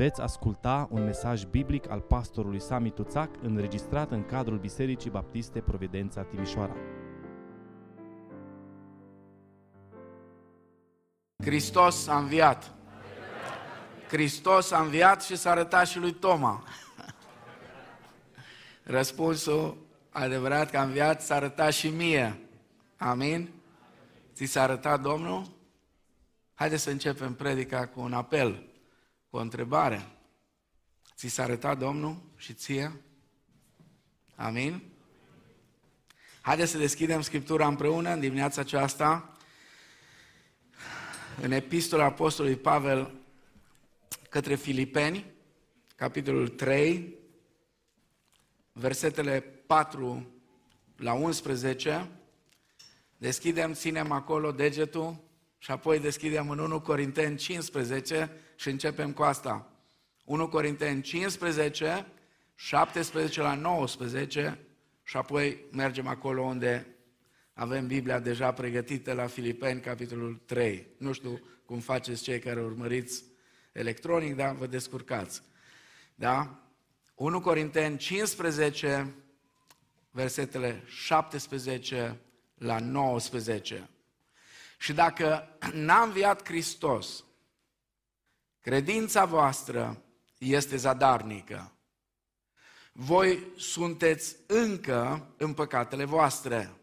Veți asculta un mesaj biblic al pastorului Sami Tuțac înregistrat în cadrul Bisericii Baptiste Providența Timișoara. Hristos a înviat. Hristos a înviat și s-a arătat și lui Toma. Răspunsul adevărat că a înviat s-a arătat și mie. Amin? Ți s-a arătat Domnul? Haideți să începem predica cu un apel, cu o întrebare. Ți s-a arătat Domnul și ție? Amin? Haideți să deschidem Scriptura împreună în dimineața aceasta. În epistola Apostolului Pavel către Filipeni, capitolul 3, versetele 4 la 11. Deschidem, ținem acolo degetul și apoi deschidem în 1 Corinteni 15 și începem cu asta. 1 Corinteni 15, 17 la 19 și apoi mergem acolo unde avem Biblia deja pregătită la Filipeni, capitolul 3. Nu știu cum faceți cei care urmăriți electronic, dar vă descurcați. Da? 1 Corinteni 15, versetele 17 la 19. Și dacă n-a înviat Hristos, credința voastră este zadarnică. Voi sunteți încă în păcatele voastre.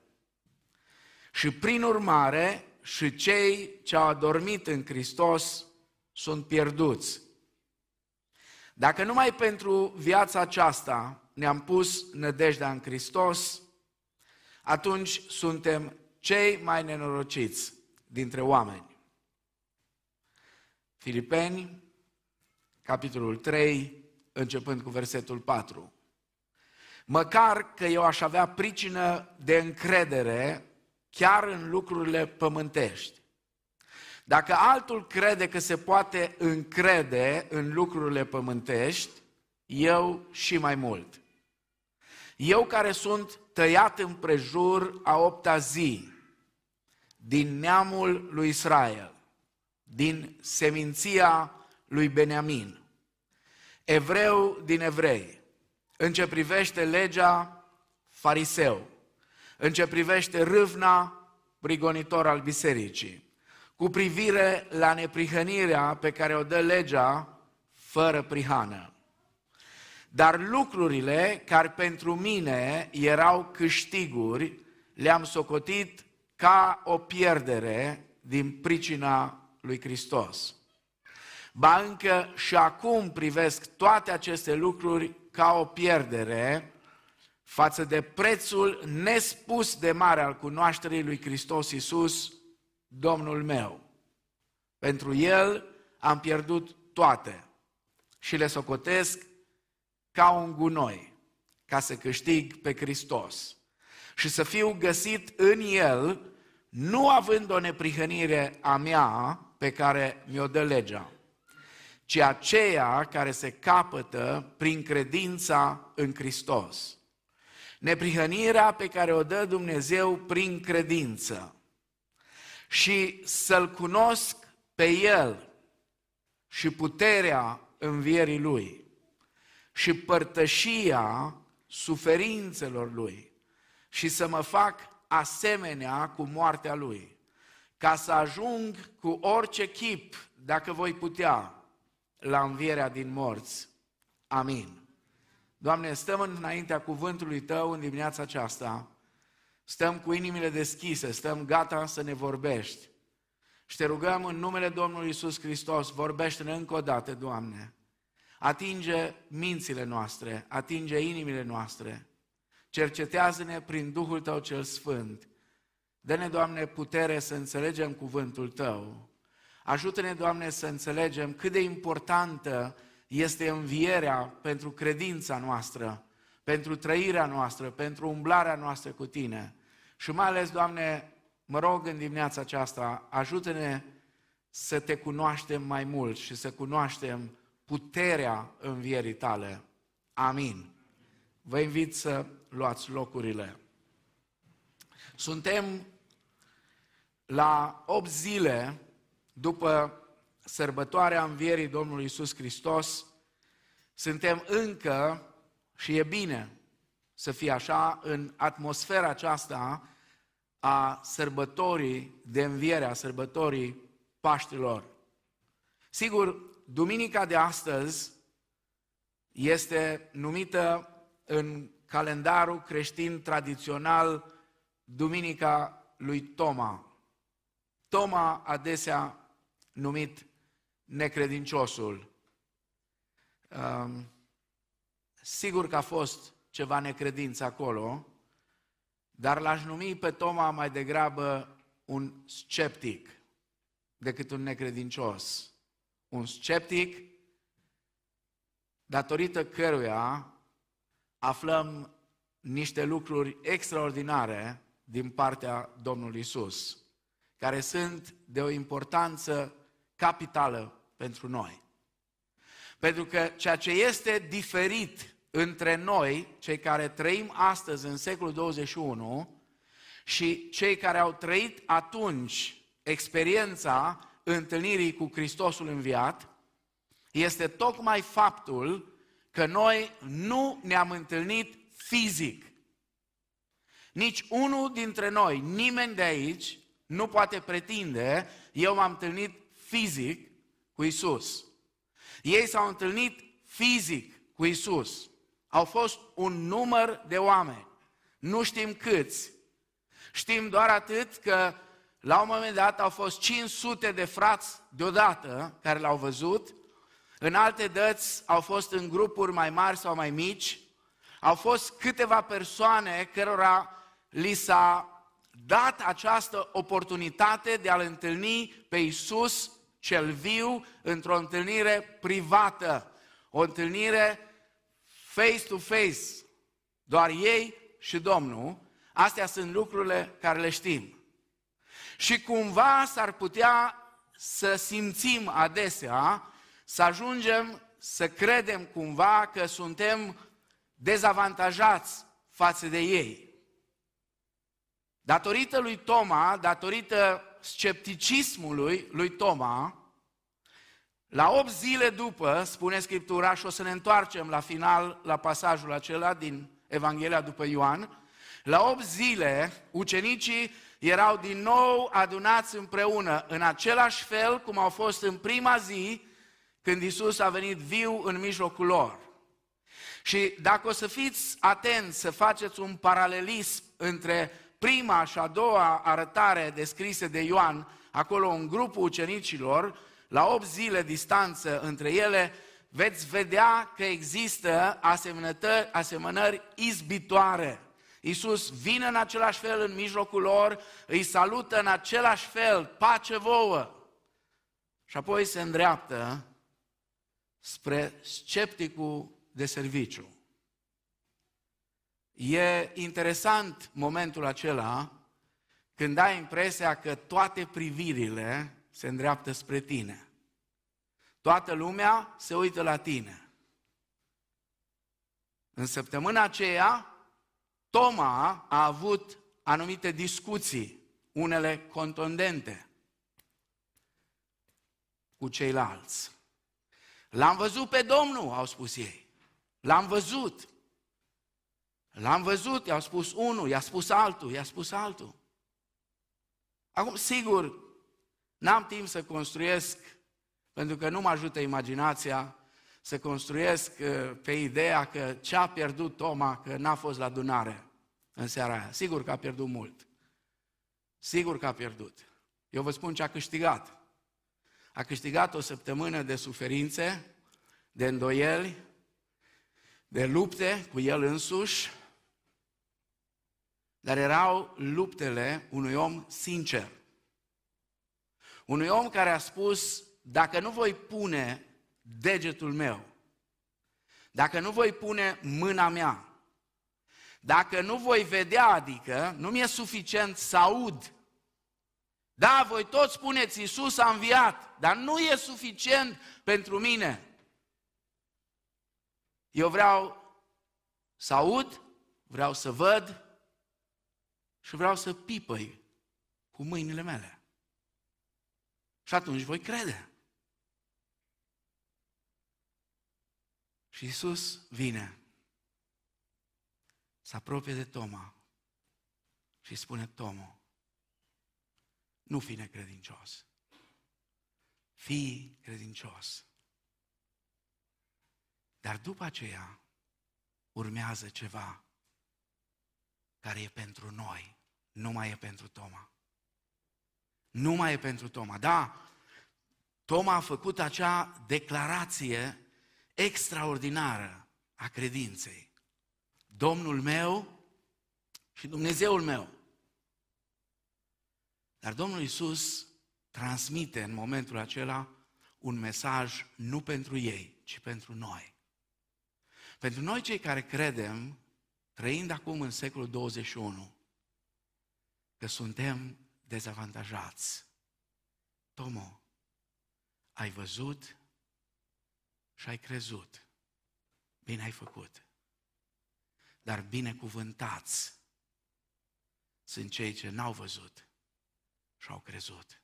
Și prin urmare, și cei ce au adormit în Hristos sunt pierduți. Dacă numai pentru viața aceasta ne-am pus nădejdea în Hristos, atunci suntem cei mai nenorociți dintre oameni. Filipeni, capitolul 3, începând cu versetul 4. Măcar că eu aș avea pricină de încredere chiar în lucrurile pământești. Dacă altul crede că se poate încrede în lucrurile pământești, eu și mai mult. Eu care sunt tăiat în prejur a opta zi, din neamul lui Israel, din seminția lui Beniamin, evreu din evrei, în ce privește legea, fariseu, în ce privește râvna, prigonitor al bisericii, cu privire la neprihănirea pe care o dă legea fără prihană. Dar lucrurile care pentru mine erau câștiguri, le-am socotit ca o pierdere din pricina lui Hristos. Ba încă și acum privesc toate aceste lucruri ca o pierdere față de prețul nespus de mare al cunoașterii lui Hristos Iisus, Domnul meu. Pentru El am pierdut toate și le socotesc ca un gunoi, ca să câștig pe Hristos și să fiu găsit în El, nu având o neprihănire a mea pe care mi-o dă legea, ci aceea care se capătă prin credința în Hristos. Neprihănirea pe care o dă Dumnezeu prin credință și să-L cunosc pe El și puterea învierii Lui și părtășia suferințelor Lui și să mă fac asemenea cu moartea Lui, ca să ajung cu orice chip, dacă voi putea, la învierea din morți. Amin. Doamne, stăm înaintea cuvântului Tău în dimineața aceasta, stăm cu inimile deschise, stăm gata să ne vorbești. Și te rugăm în numele Domnului Isus Hristos, vorbește-ne încă o dată, Doamne. Atinge mințile noastre, atinge inimile noastre. Cercetează-ne prin Duhul Tău cel Sfânt. Dă-ne, Doamne, putere să înțelegem cuvântul Tău. Ajută-ne, Doamne, să înțelegem cât de importantă este învierea pentru credința noastră, pentru trăirea noastră, pentru umblarea noastră cu Tine. Și mai ales, Doamne, mă rog în dimineața aceasta, ajută-ne să Te cunoaștem mai mult și să cunoaștem puterea învierii Tale. Amin. Vă invit să luați locurile. Suntem la 8 zile după sărbătoarea învierii Domnului Isus Hristos, suntem încă, și e bine să fie așa, în atmosfera aceasta a sărbătorii de înviere, a sărbătorii Paștilor. Sigur, duminica de astăzi este numită în calendarul creștin tradițional Duminica lui Toma. Toma adesea numit necredinciosul. Um, sigur că a fost ceva necredință acolo, dar l-aș numi pe Toma mai degrabă un sceptic decât un necredincios. Un sceptic datorită căruia aflăm niște lucruri extraordinare din partea Domnului Isus, care sunt de o importanță capitală pentru noi. Pentru că ceea ce este diferit între noi, cei care trăim astăzi în secolul 21, și cei care au trăit atunci experiența întâlnirii cu Hristosul înviat, este tocmai faptul că noi nu ne-am întâlnit fizic. Nici unul dintre noi, nimeni de aici, nu poate pretinde, eu m-am întâlnit fizic cu Isus. Ei s-au întâlnit fizic cu Isus. Au fost un număr de oameni. Nu știm câți. Știm doar atât că la un moment dat au fost 500 de frați deodată care l-au văzut. În alte dăți au fost în grupuri mai mari sau mai mici. Au fost câteva persoane cărora li s-a dat această oportunitate de a-L întâlni pe Isus cel viu într-o întâlnire privată, o întâlnire face-to-face, doar ei și Domnul, astea sunt lucrurile care le știm. Și cumva s-ar putea să simțim adesea, să ajungem să credem cumva că suntem dezavantajați față de ei. Datorită lui Toma, datorită scepticismului lui Toma, la 8 zile după, spune Scripturaș, și o să ne întoarcem la final la pasajul acela din Evanghelia după Ioan, la 8 zile ucenicii erau din nou adunați împreună, în același fel cum au fost în prima zi când Isus a venit viu în mijlocul lor. Și dacă o să fiți atenți să faceți un paralelism între prima și a doua arătare descrise de Ioan, acolo un grupul ucenicilor, la 8 zile distanță între ele, veți vedea că există asemănări izbitoare. Iisus vine în același fel în mijlocul lor, îi salută în același fel, pace vouă. Și apoi se îndreaptă spre scepticul de serviciu. E interesant momentul acela când ai impresia că toate privirile se îndreaptă spre tine. Toată lumea se uită la tine. În săptămâna aceea, Toma a avut anumite discuții, unele contundente, cu ceilalți. L-am văzut pe Domnul, au spus ei. L-am văzut. L-am văzut, i-au spus unul, i-a spus altul, i-a spus altul. Acum, sigur, N-am timp să construiesc, pentru că nu mă ajută imaginația, să construiesc uh, pe ideea că ce a pierdut Toma, că n-a fost la adunare în seara aia. Sigur că a pierdut mult. Sigur că a pierdut. Eu vă spun ce a câștigat. A câștigat o săptămână de suferințe, de îndoieli, de lupte cu el însuși, dar erau luptele unui om sincer. Unui om care a spus, dacă nu voi pune degetul meu, dacă nu voi pune mâna mea, dacă nu voi vedea, adică nu mi-e suficient să aud. Da, voi toți spuneți, Iisus a înviat, dar nu e suficient pentru mine. Eu vreau să aud, vreau să văd și vreau să pipăi cu mâinile mele. Și atunci voi crede. Și Isus vine, se apropie de Toma și spune Tomo, nu fi necredincios, fii credincios. Dar după aceea urmează ceva care e pentru noi nu mai e pentru Toma. Nu mai e pentru Toma. Da, Toma a făcut acea declarație extraordinară a credinței. Domnul meu și Dumnezeul meu. Dar Domnul Isus transmite în momentul acela un mesaj nu pentru ei, ci pentru noi. Pentru noi cei care credem, trăind acum în secolul 21, că suntem dezavantajați. Tomo, ai văzut și ai crezut. Bine ai făcut. Dar binecuvântați sunt cei ce n-au văzut și au crezut.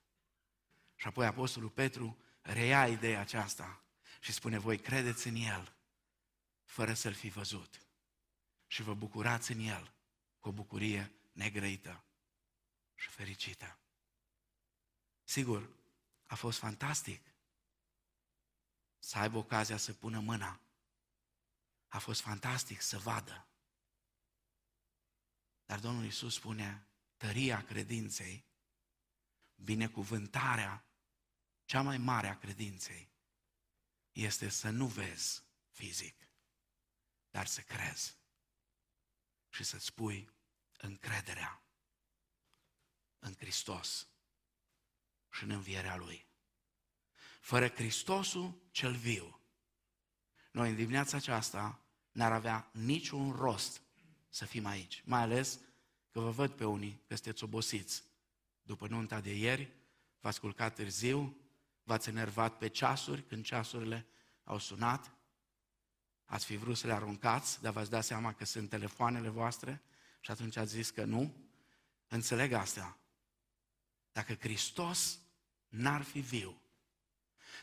Și apoi Apostolul Petru reia ideea aceasta și spune, voi credeți în El fără să-L fi văzut și vă bucurați în El cu o bucurie negrăită și fericită. Sigur, a fost fantastic să aibă ocazia să pună mâna. A fost fantastic să vadă. Dar Domnul Iisus spune, tăria credinței, binecuvântarea cea mai mare a credinței este să nu vezi fizic, dar să crezi și să-ți pui încrederea în Hristos și în învierea Lui. Fără Hristosul cel viu, noi în dimineața aceasta n-ar avea niciun rost să fim aici. Mai ales că vă văd pe unii că sunteți obosiți. După nunta de ieri, v-ați culcat târziu, v-ați enervat pe ceasuri când ceasurile au sunat, ați fi vrut să le aruncați, dar v-ați dat seama că sunt telefoanele voastre și atunci ați zis că nu. Înțeleg asta. Dacă Hristos n-ar fi viu,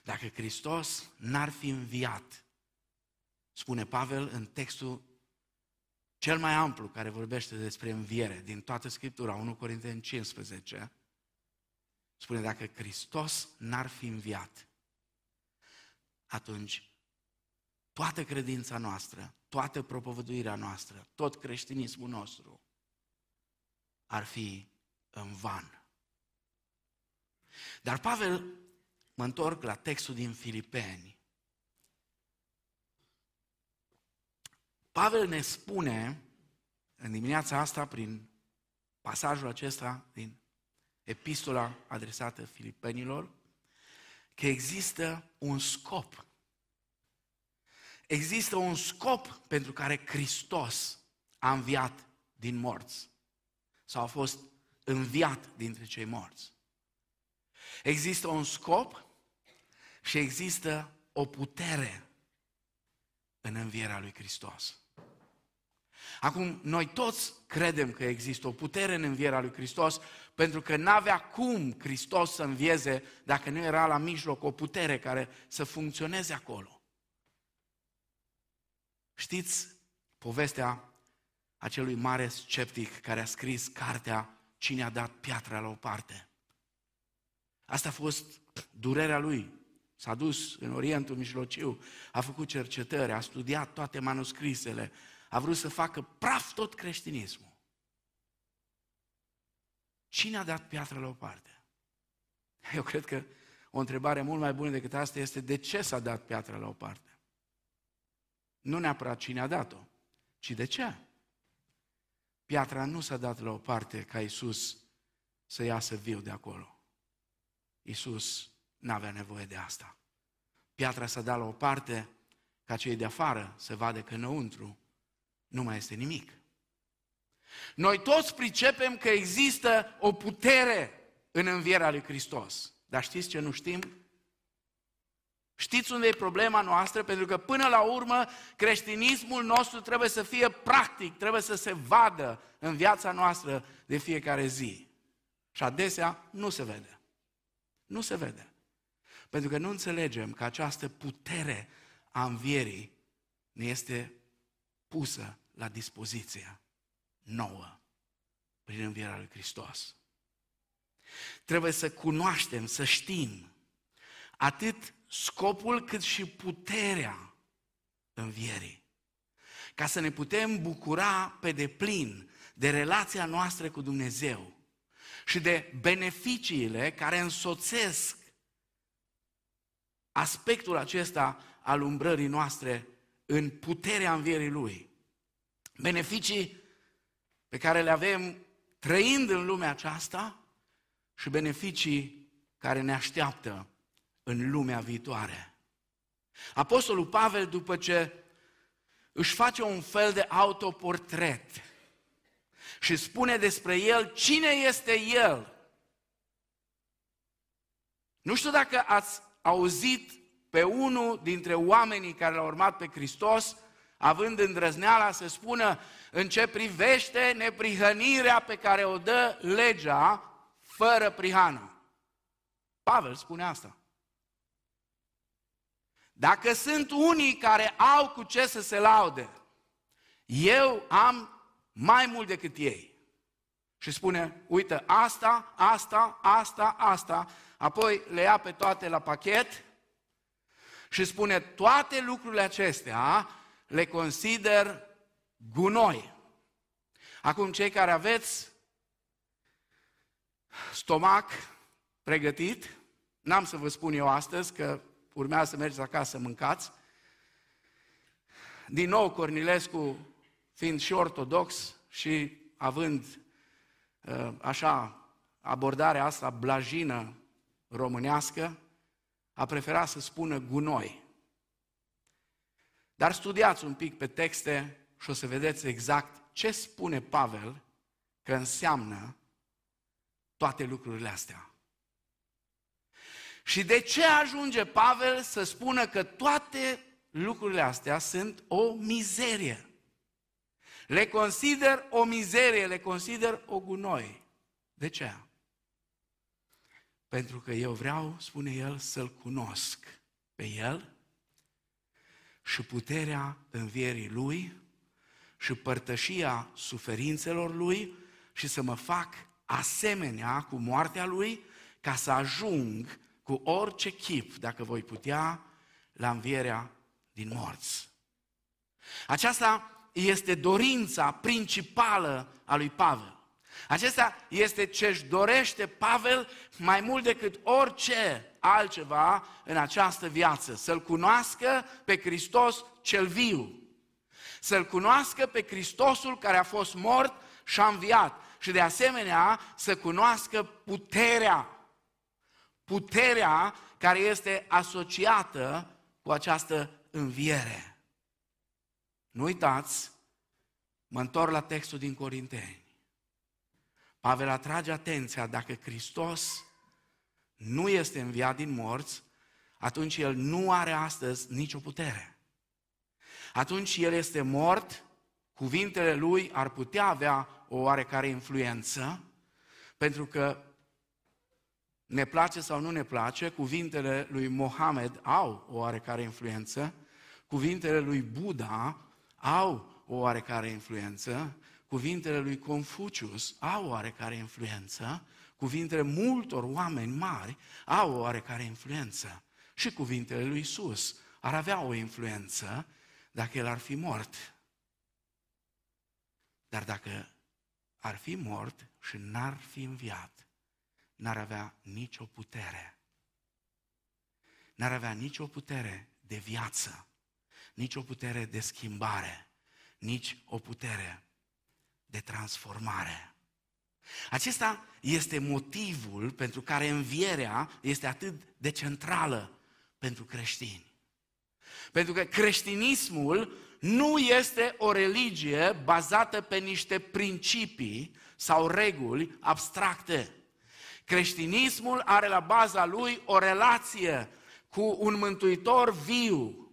dacă Hristos n-ar fi înviat, spune Pavel în textul cel mai amplu care vorbește despre înviere din toată Scriptura, 1 Corinteni 15, spune dacă Hristos n-ar fi înviat, atunci toată credința noastră, toată propovăduirea noastră, tot creștinismul nostru ar fi în van. Dar Pavel, mă întorc la textul din Filipeni. Pavel ne spune în dimineața asta, prin pasajul acesta din epistola adresată Filipenilor, că există un scop. Există un scop pentru care Hristos a înviat din morți sau a fost înviat dintre cei morți. Există un scop și există o putere în învierea lui Hristos. Acum, noi toți credem că există o putere în învierea lui Hristos, pentru că n-avea cum Hristos să învieze dacă nu era la mijloc o putere care să funcționeze acolo. Știți povestea acelui mare sceptic care a scris cartea Cine a dat piatra la o parte? Asta a fost durerea lui. S-a dus în Orientul Mijlociu, a făcut cercetări, a studiat toate manuscrisele, a vrut să facă praf tot creștinismul. Cine a dat piatra la o parte? Eu cred că o întrebare mult mai bună decât asta este de ce s-a dat piatra la o parte? Nu neapărat cine a dat-o, ci de ce? Piatra nu s-a dat la o parte ca Isus să iasă viu de acolo. Isus n-avea nevoie de asta. Piatra s-a dat la o parte ca cei de afară să vadă că înăuntru nu mai este nimic. Noi toți pricepem că există o putere în învierea lui Hristos. Dar știți ce nu știm? Știți unde e problema noastră? Pentru că până la urmă creștinismul nostru trebuie să fie practic, trebuie să se vadă în viața noastră de fiecare zi. Și adesea nu se vede. Nu se vede. Pentru că nu înțelegem că această putere a învierii ne este pusă la dispoziție nouă prin învierea lui Hristos. Trebuie să cunoaștem, să știm atât scopul cât și puterea învierii. Ca să ne putem bucura pe deplin de relația noastră cu Dumnezeu și de beneficiile care însoțesc aspectul acesta al umbrării noastre în puterea învierii Lui. Beneficii pe care le avem trăind în lumea aceasta și beneficii care ne așteaptă în lumea viitoare. Apostolul Pavel, după ce își face un fel de autoportret și spune despre el cine este el. Nu știu dacă ați auzit pe unul dintre oamenii care l-au urmat pe Hristos, având îndrăzneala să spună în ce privește neprihănirea pe care o dă legea fără prihană. Pavel spune asta. Dacă sunt unii care au cu ce să se laude, eu am mai mult decât ei. Și spune, uite, asta, asta, asta, asta, apoi le ia pe toate la pachet și spune, toate lucrurile acestea le consider gunoi. Acum, cei care aveți stomac pregătit, n-am să vă spun eu astăzi că urmează să mergeți acasă să mâncați. Din nou, Cornilescu, fiind și ortodox și având uh, așa abordarea asta blajină românească, a preferat să spună gunoi. Dar studiați un pic pe texte și o să vedeți exact ce spune Pavel că înseamnă toate lucrurile astea. Și de ce ajunge Pavel să spună că toate lucrurile astea sunt o mizerie? Le consider o mizerie, le consider o gunoi. De ce? Pentru că eu vreau, spune el, să-L cunosc pe El și puterea învierii Lui și părtășia suferințelor Lui și să mă fac asemenea cu moartea Lui ca să ajung cu orice chip, dacă voi putea, la învierea din morți. Aceasta este dorința principală a lui Pavel. Acesta este ce își dorește Pavel mai mult decât orice altceva în această viață. Să-L cunoască pe Hristos cel viu. Să-L cunoască pe Hristosul care a fost mort și a înviat. Și de asemenea să cunoască puterea. Puterea care este asociată cu această înviere. Nu uitați, mă întorc la textul din Corinteni. Pavel atrage atenția, dacă Hristos nu este înviat din morți, atunci El nu are astăzi nicio putere. Atunci El este mort, cuvintele Lui ar putea avea o oarecare influență, pentru că ne place sau nu ne place, cuvintele lui Mohamed au o oarecare influență, cuvintele lui Buddha au o oarecare influență, cuvintele lui Confucius au oarecare influență, cuvintele multor oameni mari au oarecare influență și cuvintele lui Isus ar avea o influență dacă el ar fi mort. Dar dacă ar fi mort și n-ar fi înviat, n-ar avea nicio putere. N-ar avea nicio putere de viață, nicio putere de schimbare, nici o putere de transformare. Acesta este motivul pentru care învierea este atât de centrală pentru creștini. Pentru că creștinismul nu este o religie bazată pe niște principii sau reguli abstracte. Creștinismul are la baza lui o relație cu un mântuitor viu,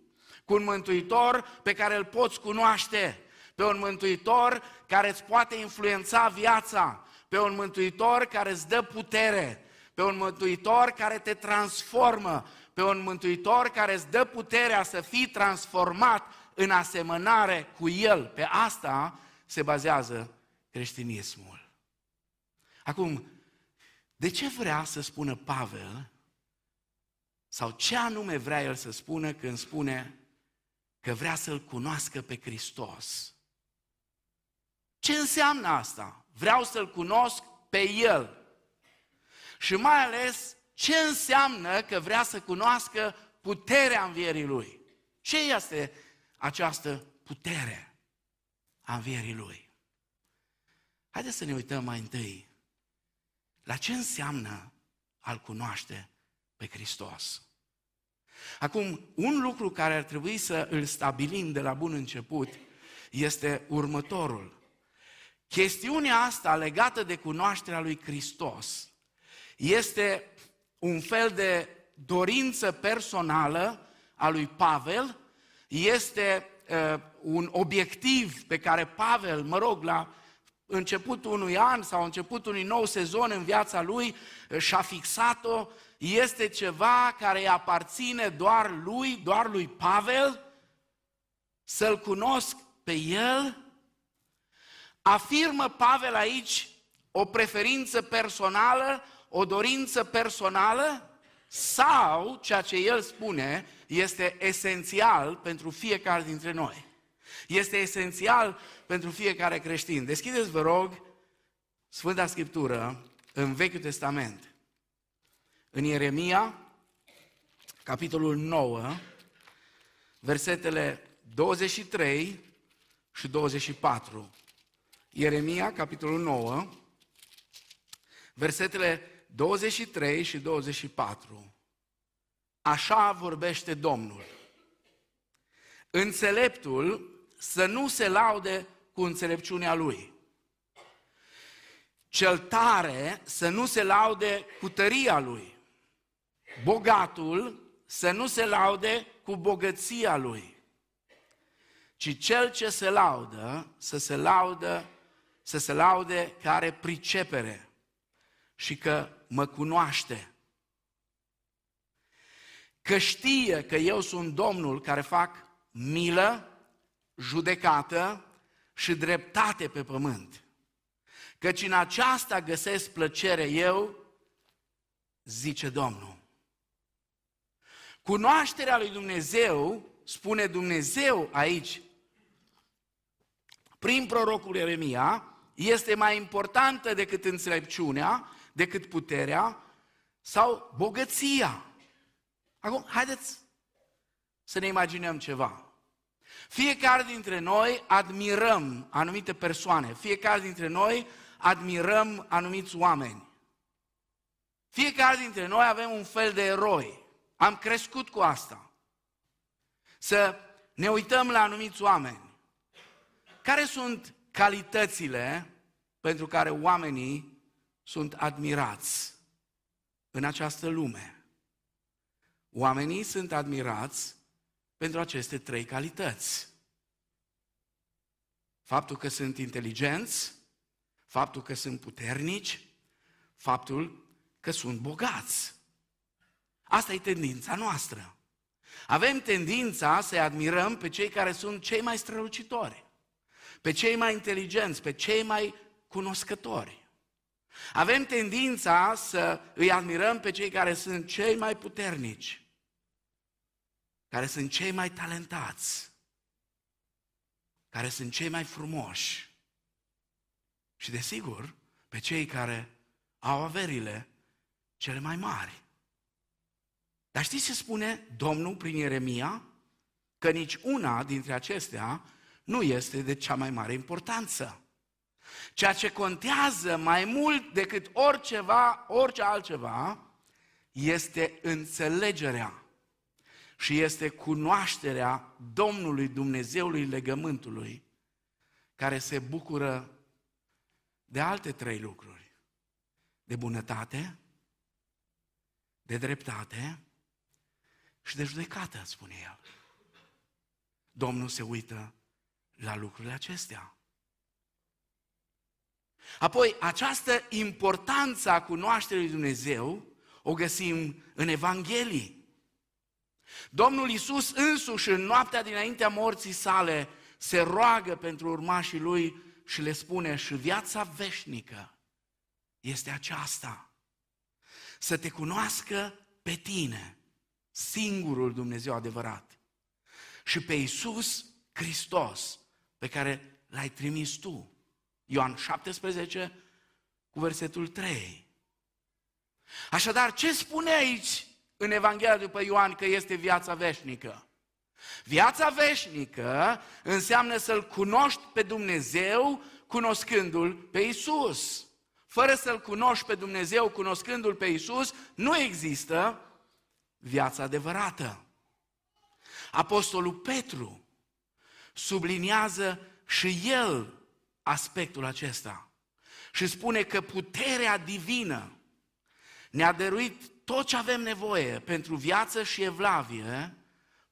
cu un mântuitor pe care îl poți cunoaște, pe un mântuitor care îți poate influența viața, pe un mântuitor care îți dă putere, pe un mântuitor care te transformă, pe un mântuitor care îți dă puterea să fii transformat în asemănare cu El. Pe asta se bazează creștinismul. Acum, de ce vrea să spună Pavel sau ce anume vrea el să spună când spune că vrea să-L cunoască pe Hristos? Ce înseamnă asta? Vreau să-L cunosc pe El. Și mai ales, ce înseamnă că vrea să cunoască puterea învierii Lui? Ce este această putere a învierii Lui? Haideți să ne uităm mai întâi la ce înseamnă al cunoaște pe Hristos. Acum, un lucru care ar trebui să îl stabilim de la bun început este următorul. Chestiunea asta legată de cunoașterea lui Hristos este un fel de dorință personală a lui Pavel, este uh, un obiectiv pe care Pavel, mă rog, la începutul unui an sau începutul unui nou sezon în viața lui uh, și-a fixat-o, este ceva care îi aparține doar lui, doar lui Pavel, să-l cunosc pe el Afirmă Pavel aici o preferință personală, o dorință personală sau ceea ce el spune este esențial pentru fiecare dintre noi. Este esențial pentru fiecare creștin. Deschideți, vă rog, Sfânta Scriptură în Vechiul Testament. În Ieremia, capitolul 9, versetele 23 și 24. Ieremia, capitolul 9, versetele 23 și 24. Așa vorbește Domnul. Înțeleptul să nu se laude cu înțelepciunea lui. Cel tare să nu se laude cu tăria lui. Bogatul să nu se laude cu bogăția lui. Ci cel ce se laudă, să se laudă să se laude că are pricepere și că mă cunoaște. Că știe că eu sunt Domnul care fac milă, judecată și dreptate pe pământ. Căci în aceasta găsesc plăcere eu, zice Domnul. Cunoașterea lui Dumnezeu, spune Dumnezeu aici, prin prorocul Ieremia, este mai importantă decât înțelepciunea, decât puterea sau bogăția. Acum, haideți să ne imaginăm ceva. Fiecare dintre noi admirăm anumite persoane, fiecare dintre noi admirăm anumiți oameni. Fiecare dintre noi avem un fel de eroi. Am crescut cu asta. Să ne uităm la anumiți oameni. Care sunt calitățile pentru care oamenii sunt admirați în această lume. Oamenii sunt admirați pentru aceste trei calități. Faptul că sunt inteligenți, faptul că sunt puternici, faptul că sunt bogați. Asta e tendința noastră. Avem tendința să admirăm pe cei care sunt cei mai strălucitori pe cei mai inteligenți, pe cei mai cunoscători. Avem tendința să îi admirăm pe cei care sunt cei mai puternici, care sunt cei mai talentați, care sunt cei mai frumoși și, desigur, pe cei care au averile cele mai mari. Dar știți ce spune Domnul prin Ieremia? Că nici una dintre acestea nu este de cea mai mare importanță. Ceea ce contează mai mult decât oriceva, orice altceva, este înțelegerea și este cunoașterea Domnului Dumnezeului legământului, care se bucură de alte trei lucruri. De bunătate, de dreptate și de judecată, spune el. Domnul se uită la lucrurile acestea. Apoi, această importanță a cunoașterii lui Dumnezeu o găsim în Evanghelii. Domnul Iisus însuși în noaptea dinaintea morții sale se roagă pentru urmașii lui și le spune și viața veșnică este aceasta. Să te cunoască pe tine, singurul Dumnezeu adevărat, și pe Iisus Hristos, pe care l-ai trimis tu. Ioan 17, cu versetul 3. Așadar, ce spune aici în Evanghelia după Ioan că este viața veșnică? Viața veșnică înseamnă să-L cunoști pe Dumnezeu cunoscându-L pe Isus. Fără să-L cunoști pe Dumnezeu cunoscându-L pe Isus, nu există viața adevărată. Apostolul Petru subliniază și el aspectul acesta și spune că puterea divină ne-a dăruit tot ce avem nevoie pentru viață și evlavie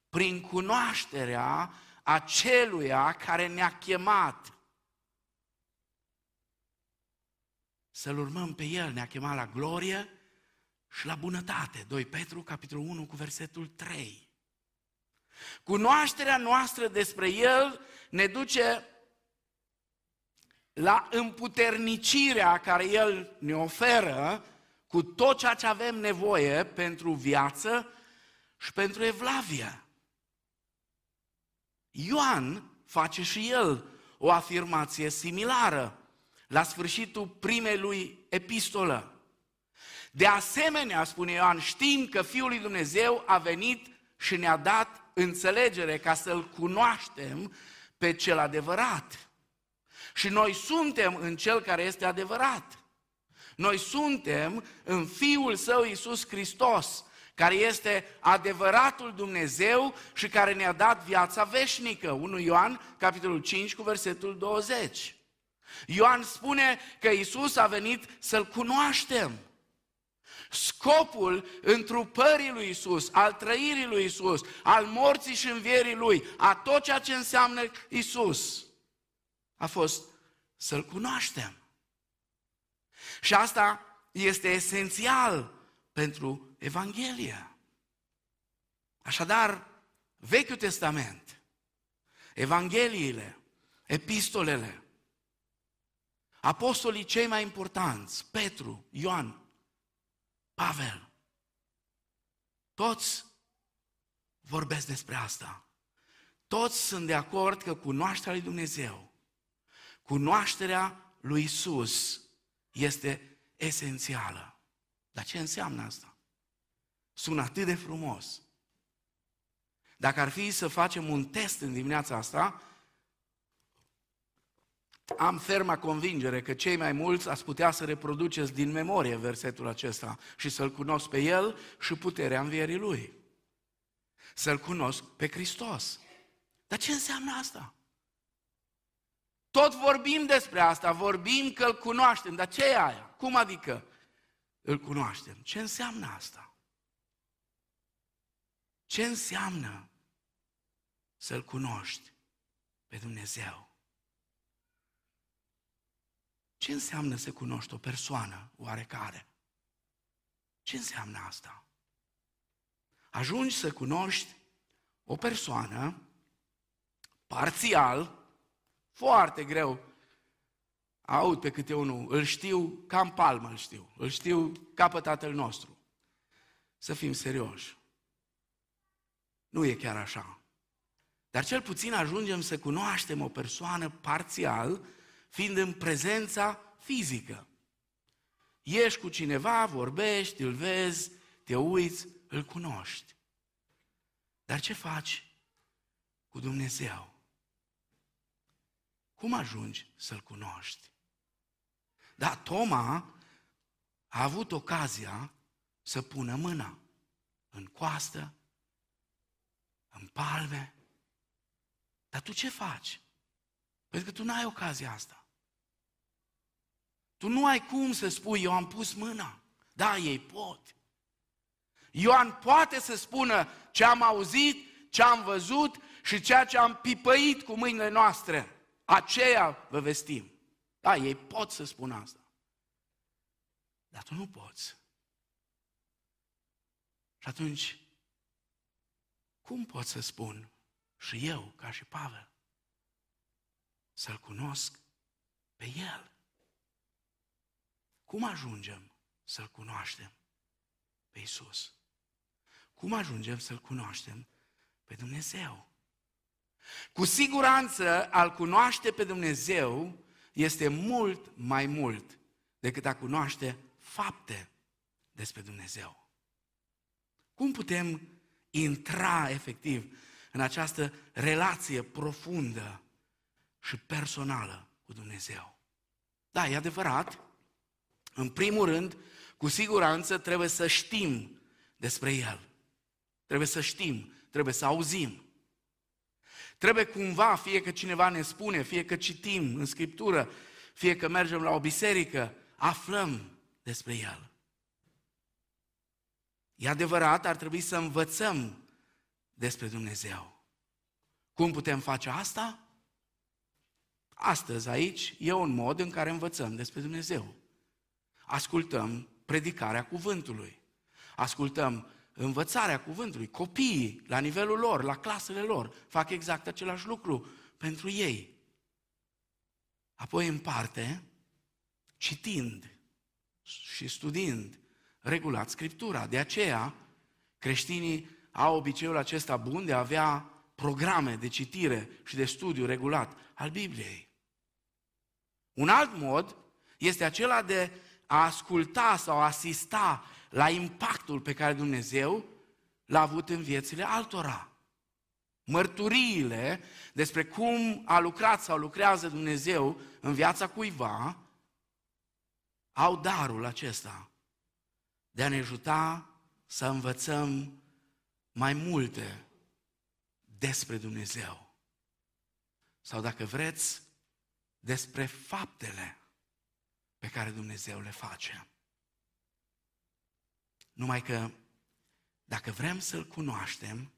prin cunoașterea aceluia care ne-a chemat. Să-L urmăm pe El, ne-a chemat la glorie și la bunătate. 2 Petru, capitolul 1, cu versetul 3. Cunoașterea noastră despre El ne duce la împuternicirea care El ne oferă cu tot ceea ce avem nevoie pentru viață și pentru evlavie. Ioan face și el o afirmație similară la sfârșitul primei lui epistolă. De asemenea, spune Ioan, știm că Fiul lui Dumnezeu a venit și ne-a dat înțelegere ca să-L cunoaștem pe cel adevărat. Și noi suntem în Cel care este adevărat. Noi suntem în Fiul Său Iisus Hristos, care este adevăratul Dumnezeu și care ne-a dat viața veșnică. 1 Ioan, capitolul 5, cu versetul 20. Ioan spune că Iisus a venit să-L cunoaștem. Scopul întrupării lui Isus, al trăirii lui Isus, al morții și învierii lui, a tot ceea ce înseamnă Isus, a fost să-L cunoaștem. Și asta este esențial pentru Evanghelie. Așadar, Vechiul Testament, Evangheliile, epistolele, apostolii cei mai importanți, Petru, Ioan, Pavel, toți vorbesc despre asta. Toți sunt de acord că cunoașterea lui Dumnezeu, cunoașterea lui Isus este esențială. Dar ce înseamnă asta? Sună atât de frumos. Dacă ar fi să facem un test în dimineața asta, am ferma convingere că cei mai mulți ați putea să reproduceți din memorie versetul acesta și să-L cunosc pe El și puterea învierii Lui. Să-L cunosc pe Hristos. Dar ce înseamnă asta? Tot vorbim despre asta, vorbim că îl cunoaștem, dar ce e aia? Cum adică îl cunoaștem? Ce înseamnă asta? Ce înseamnă să-L cunoști pe Dumnezeu? Ce înseamnă să cunoști o persoană oarecare? Ce înseamnă asta? Ajungi să cunoști o persoană parțial, foarte greu. Aud pe câte unul, îl știu cam palmă, îl știu. Îl știu ca pe tatăl nostru. Să fim serioși. Nu e chiar așa. Dar cel puțin ajungem să cunoaștem o persoană parțial, fiind în prezența fizică. Ești cu cineva, vorbești, îl vezi, te uiți, îl cunoști. Dar ce faci cu Dumnezeu? Cum ajungi să-L cunoști? Da, Toma a avut ocazia să pună mâna în coastă, în palme. Dar tu ce faci? Pentru că tu n-ai ocazia asta. Tu nu ai cum să spui, eu am pus mâna. Da, ei pot. Ioan poate să spună ce am auzit, ce am văzut și ceea ce am pipăit cu mâinile noastre aceea vă vestim. Da, ei pot să spună asta. Dar tu nu poți. Și atunci, cum pot să spun și eu, ca și Pavel, să-L cunosc pe El? Cum ajungem să-L cunoaștem pe Isus? Cum ajungem să-L cunoaștem pe Dumnezeu? Cu siguranță, al cunoaște pe Dumnezeu este mult mai mult decât a cunoaște fapte despre Dumnezeu. Cum putem intra efectiv în această relație profundă și personală cu Dumnezeu? Da, e adevărat. În primul rând, cu siguranță trebuie să știm despre El. Trebuie să știm, trebuie să auzim. Trebuie cumva, fie că cineva ne spune, fie că citim în Scriptură, fie că mergem la o biserică, aflăm despre El. E adevărat, ar trebui să învățăm despre Dumnezeu. Cum putem face asta? Astăzi, aici, e un mod în care învățăm despre Dumnezeu. Ascultăm predicarea cuvântului. Ascultăm învățarea cuvântului. Copiii, la nivelul lor, la clasele lor, fac exact același lucru pentru ei. Apoi, în parte, citind și studiind regulat Scriptura. De aceea, creștinii au obiceiul acesta bun de a avea programe de citire și de studiu regulat al Bibliei. Un alt mod este acela de a asculta sau a asista la impactul pe care Dumnezeu l-a avut în viețile altora. Mărturiile despre cum a lucrat sau lucrează Dumnezeu în viața cuiva au darul acesta de a ne ajuta să învățăm mai multe despre Dumnezeu. Sau dacă vreți, despre faptele pe care Dumnezeu le face. Numai că dacă vrem să-L cunoaștem,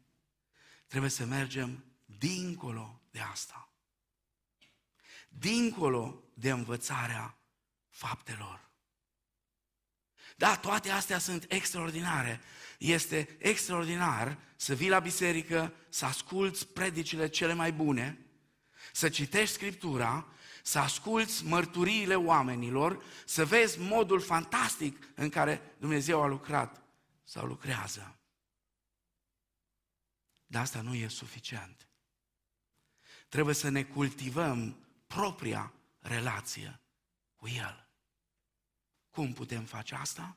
trebuie să mergem dincolo de asta. Dincolo de învățarea faptelor. Da, toate astea sunt extraordinare. Este extraordinar să vii la biserică, să asculți predicile cele mai bune, să citești Scriptura, să asculți mărturiile oamenilor, să vezi modul fantastic în care Dumnezeu a lucrat sau lucrează. Dar asta nu e suficient. Trebuie să ne cultivăm propria relație cu El. Cum putem face asta?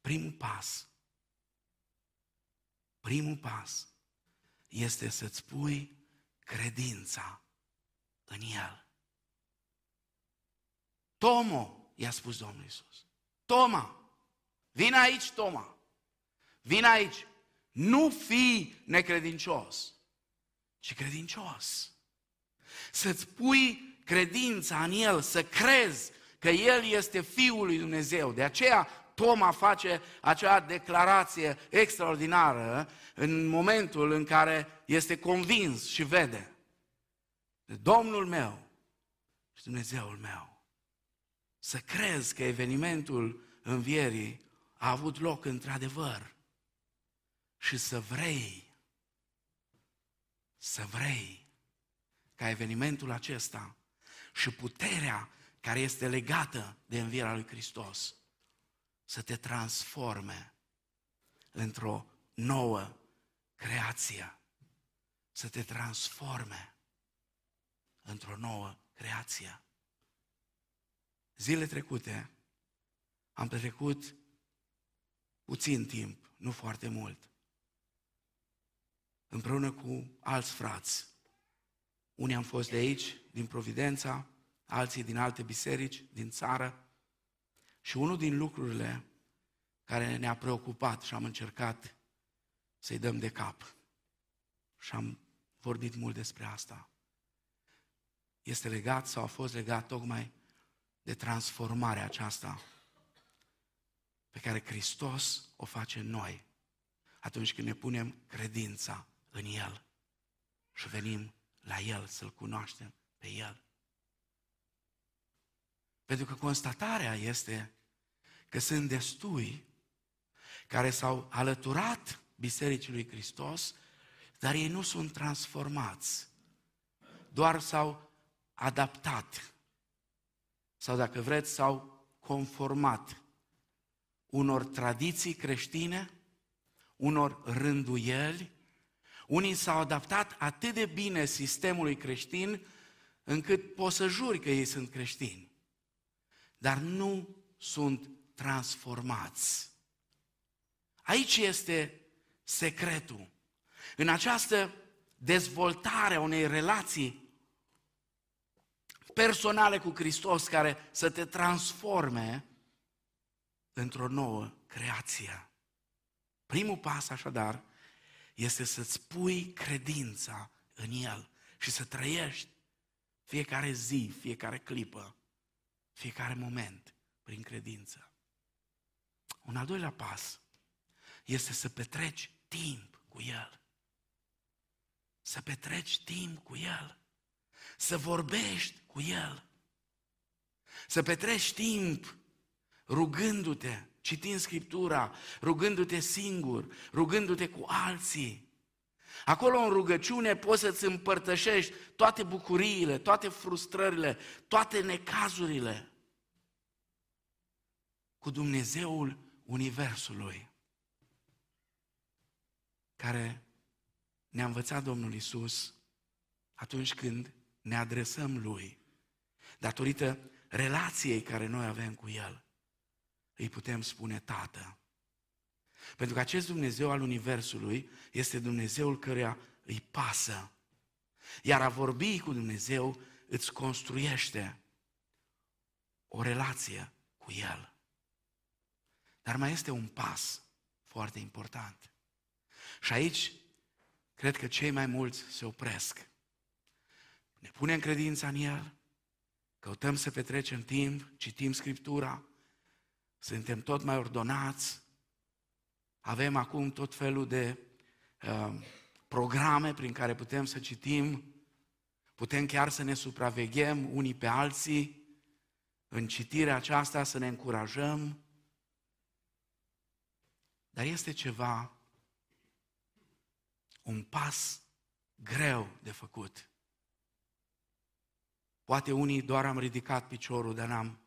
Primul pas, primul pas este să-ți pui credința în El. Tomo, i-a spus Domnul Isus. Toma, vin aici, Toma. Vin aici. Nu fi necredincios, ci credincios. Să-ți pui credința în El, să crezi că El este Fiul lui Dumnezeu. De aceea Toma face acea declarație extraordinară în momentul în care este convins și vede. Domnul meu și Dumnezeul meu. Să crezi că evenimentul învierii a avut loc într-adevăr și să vrei, să vrei ca evenimentul acesta și puterea care este legată de învierea lui Hristos să te transforme într-o nouă creație, să te transforme într-o nouă creație. Zile trecute am petrecut puțin timp, nu foarte mult, împreună cu alți frați unii am fost de aici, din Providența, alții din alte biserici, din țară. Și unul din lucrurile care ne-a preocupat și am încercat să-i dăm de cap. Și am vorbit mult despre asta. Este legat sau a fost legat tocmai de transformarea aceasta pe care Hristos o face în noi atunci când ne punem credința în El și venim la El, să-L cunoaștem pe El. Pentru că constatarea este că sunt destui care s-au alăturat Bisericii lui Hristos, dar ei nu sunt transformați, doar s-au adaptat sau dacă vreți s-au conformat unor tradiții creștine, unor rânduieli, unii s-au adaptat atât de bine sistemului creștin încât poți să juri că ei sunt creștini, dar nu sunt transformați. Aici este secretul. În această dezvoltare a unei relații personale cu Hristos care să te transforme într-o nouă creație. Primul pas, așadar, este să-ți pui credința în El și să trăiești fiecare zi, fiecare clipă, fiecare moment prin credință. Un al doilea pas este să petreci timp cu El. Să petreci timp cu El. Să vorbești cu El. Să petreci timp rugându-te, citind Scriptura, rugându-te singur, rugându-te cu alții. Acolo în rugăciune poți să-ți împărtășești toate bucuriile, toate frustrările, toate necazurile cu Dumnezeul Universului, care ne-a învățat Domnul Isus atunci când ne adresăm Lui, datorită relației care noi avem cu El îi putem spune Tată. Pentru că acest Dumnezeu al Universului este Dumnezeul căruia îi pasă. Iar a vorbi cu Dumnezeu îți construiește o relație cu El. Dar mai este un pas foarte important. Și aici cred că cei mai mulți se opresc. Ne punem credința în El, căutăm să petrecem timp, citim Scriptura, suntem tot mai ordonați, avem acum tot felul de uh, programe prin care putem să citim, putem chiar să ne supraveghem unii pe alții, în citirea aceasta să ne încurajăm, dar este ceva, un pas greu de făcut. Poate unii doar am ridicat piciorul, dar n-am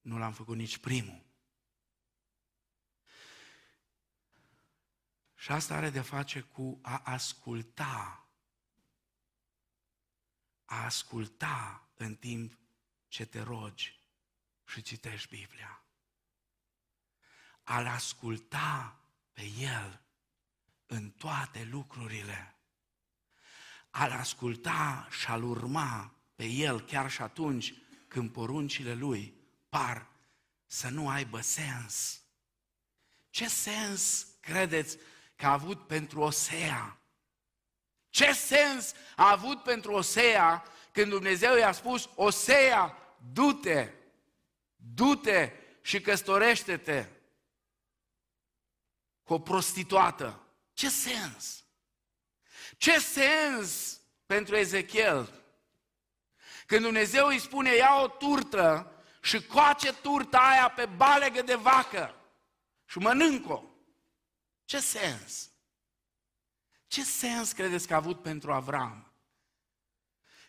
nu l-am făcut nici primul. Și asta are de face cu a asculta. A asculta în timp ce te rogi și citești Biblia. A-L asculta pe El în toate lucrurile. A-L asculta și a-L urma pe El chiar și atunci când poruncile Lui par să nu aibă sens. Ce sens credeți că a avut pentru Osea? Ce sens a avut pentru Osea când Dumnezeu i-a spus, Osea, du-te, du-te și căstorește-te cu o prostituată? Ce sens? Ce sens pentru Ezechiel? Când Dumnezeu îi spune, ia o turtă și coace turta aia pe balegă de vacă și mănânc-o. Ce sens? Ce sens credeți că a avut pentru Avram?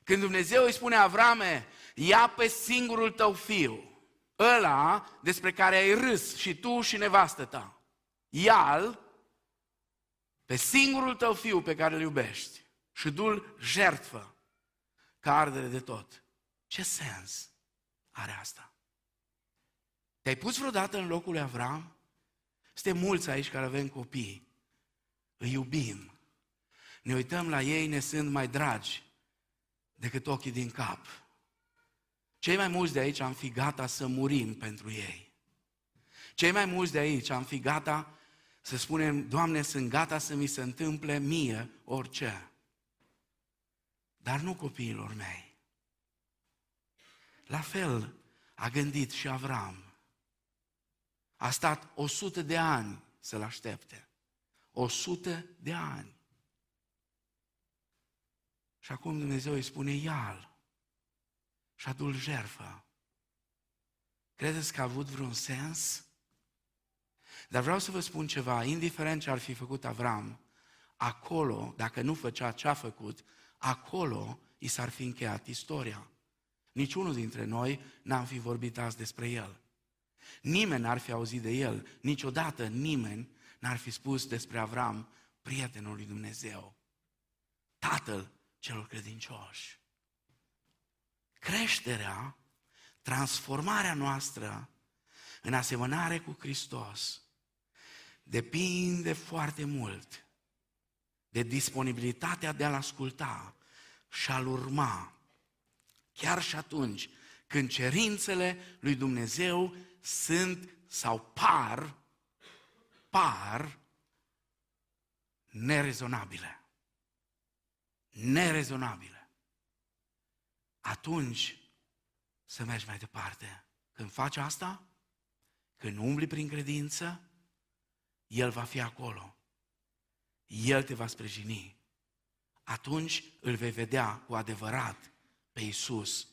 Când Dumnezeu îi spune Avrame, ia pe singurul tău fiu, ăla despre care ai râs și tu și nevastă ta, ia-l pe singurul tău fiu pe care îl iubești și du-l jertfă ca ardere de tot. Ce sens? are asta. Te-ai pus vreodată în locul lui Avram? Suntem mulți aici care avem copii. Îi iubim. Ne uităm la ei, ne sunt mai dragi decât ochii din cap. Cei mai mulți de aici am fi gata să murim pentru ei. Cei mai mulți de aici am fi gata să spunem, Doamne, sunt gata să mi se întâmple mie orice. Dar nu copiilor mei. La fel a gândit și Avram. A stat o sută de ani să-l aștepte. O sută de ani. Și acum Dumnezeu îi spune, ia și adu-l jerfă. Credeți că a avut vreun sens? Dar vreau să vă spun ceva, indiferent ce ar fi făcut Avram, acolo, dacă nu făcea ce a făcut, acolo i s-ar fi încheiat istoria. Niciunul dintre noi n-am fi vorbit azi despre el. Nimeni n-ar fi auzit de el, niciodată nimeni n-ar fi spus despre Avram, prietenul lui Dumnezeu, tatăl celor credincioși. Creșterea, transformarea noastră în asemănare cu Hristos depinde foarte mult de disponibilitatea de a-L asculta și a-L urma, chiar și atunci când cerințele lui Dumnezeu sunt sau par, par nerezonabile. Nerezonabile. Atunci să mergi mai departe. Când faci asta, când umbli prin credință, El va fi acolo. El te va sprijini. Atunci îl vei vedea cu adevărat pe Iisus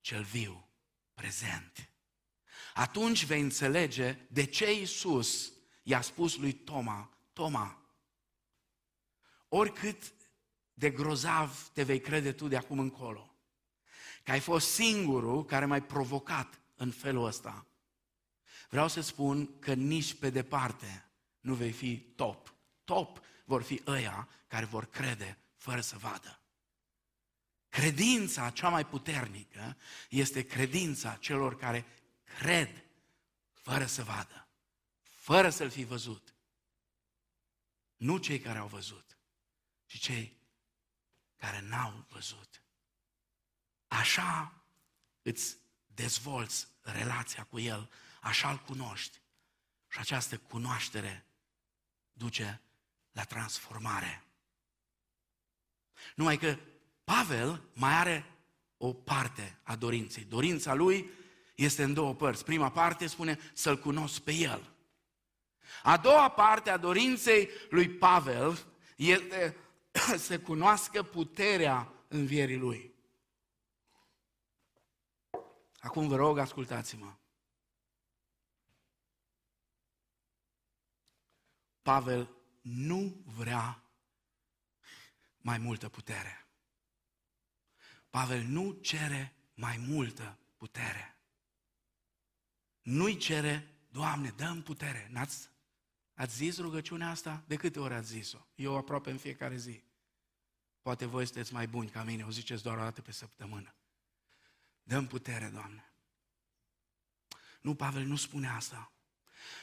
cel viu, prezent. Atunci vei înțelege de ce Iisus i-a spus lui Toma, Toma, oricât de grozav te vei crede tu de acum încolo, că ai fost singurul care m-ai provocat în felul ăsta, vreau să spun că nici pe departe nu vei fi top. Top vor fi ăia care vor crede fără să vadă. Credința cea mai puternică este credința celor care cred fără să vadă, fără să-l fi văzut. Nu cei care au văzut, ci cei care n-au văzut. Așa îți dezvolți relația cu El, așa îl cunoști. Și această cunoaștere duce la transformare. Numai că Pavel mai are o parte a dorinței. Dorința lui este în două părți. Prima parte spune să-L cunosc pe El. A doua parte a dorinței lui Pavel este să cunoască puterea învierii lui. Acum vă rog, ascultați-mă. Pavel nu vrea mai multă putere. Pavel nu cere mai multă putere. Nu-i cere, Doamne, dăm putere. N-ați, ați zis rugăciunea asta? De câte ori ați zis-o? Eu aproape în fiecare zi. Poate voi sunteți mai buni ca mine, o ziceți doar o dată pe săptămână. Dăm putere, Doamne. Nu, Pavel nu spune asta.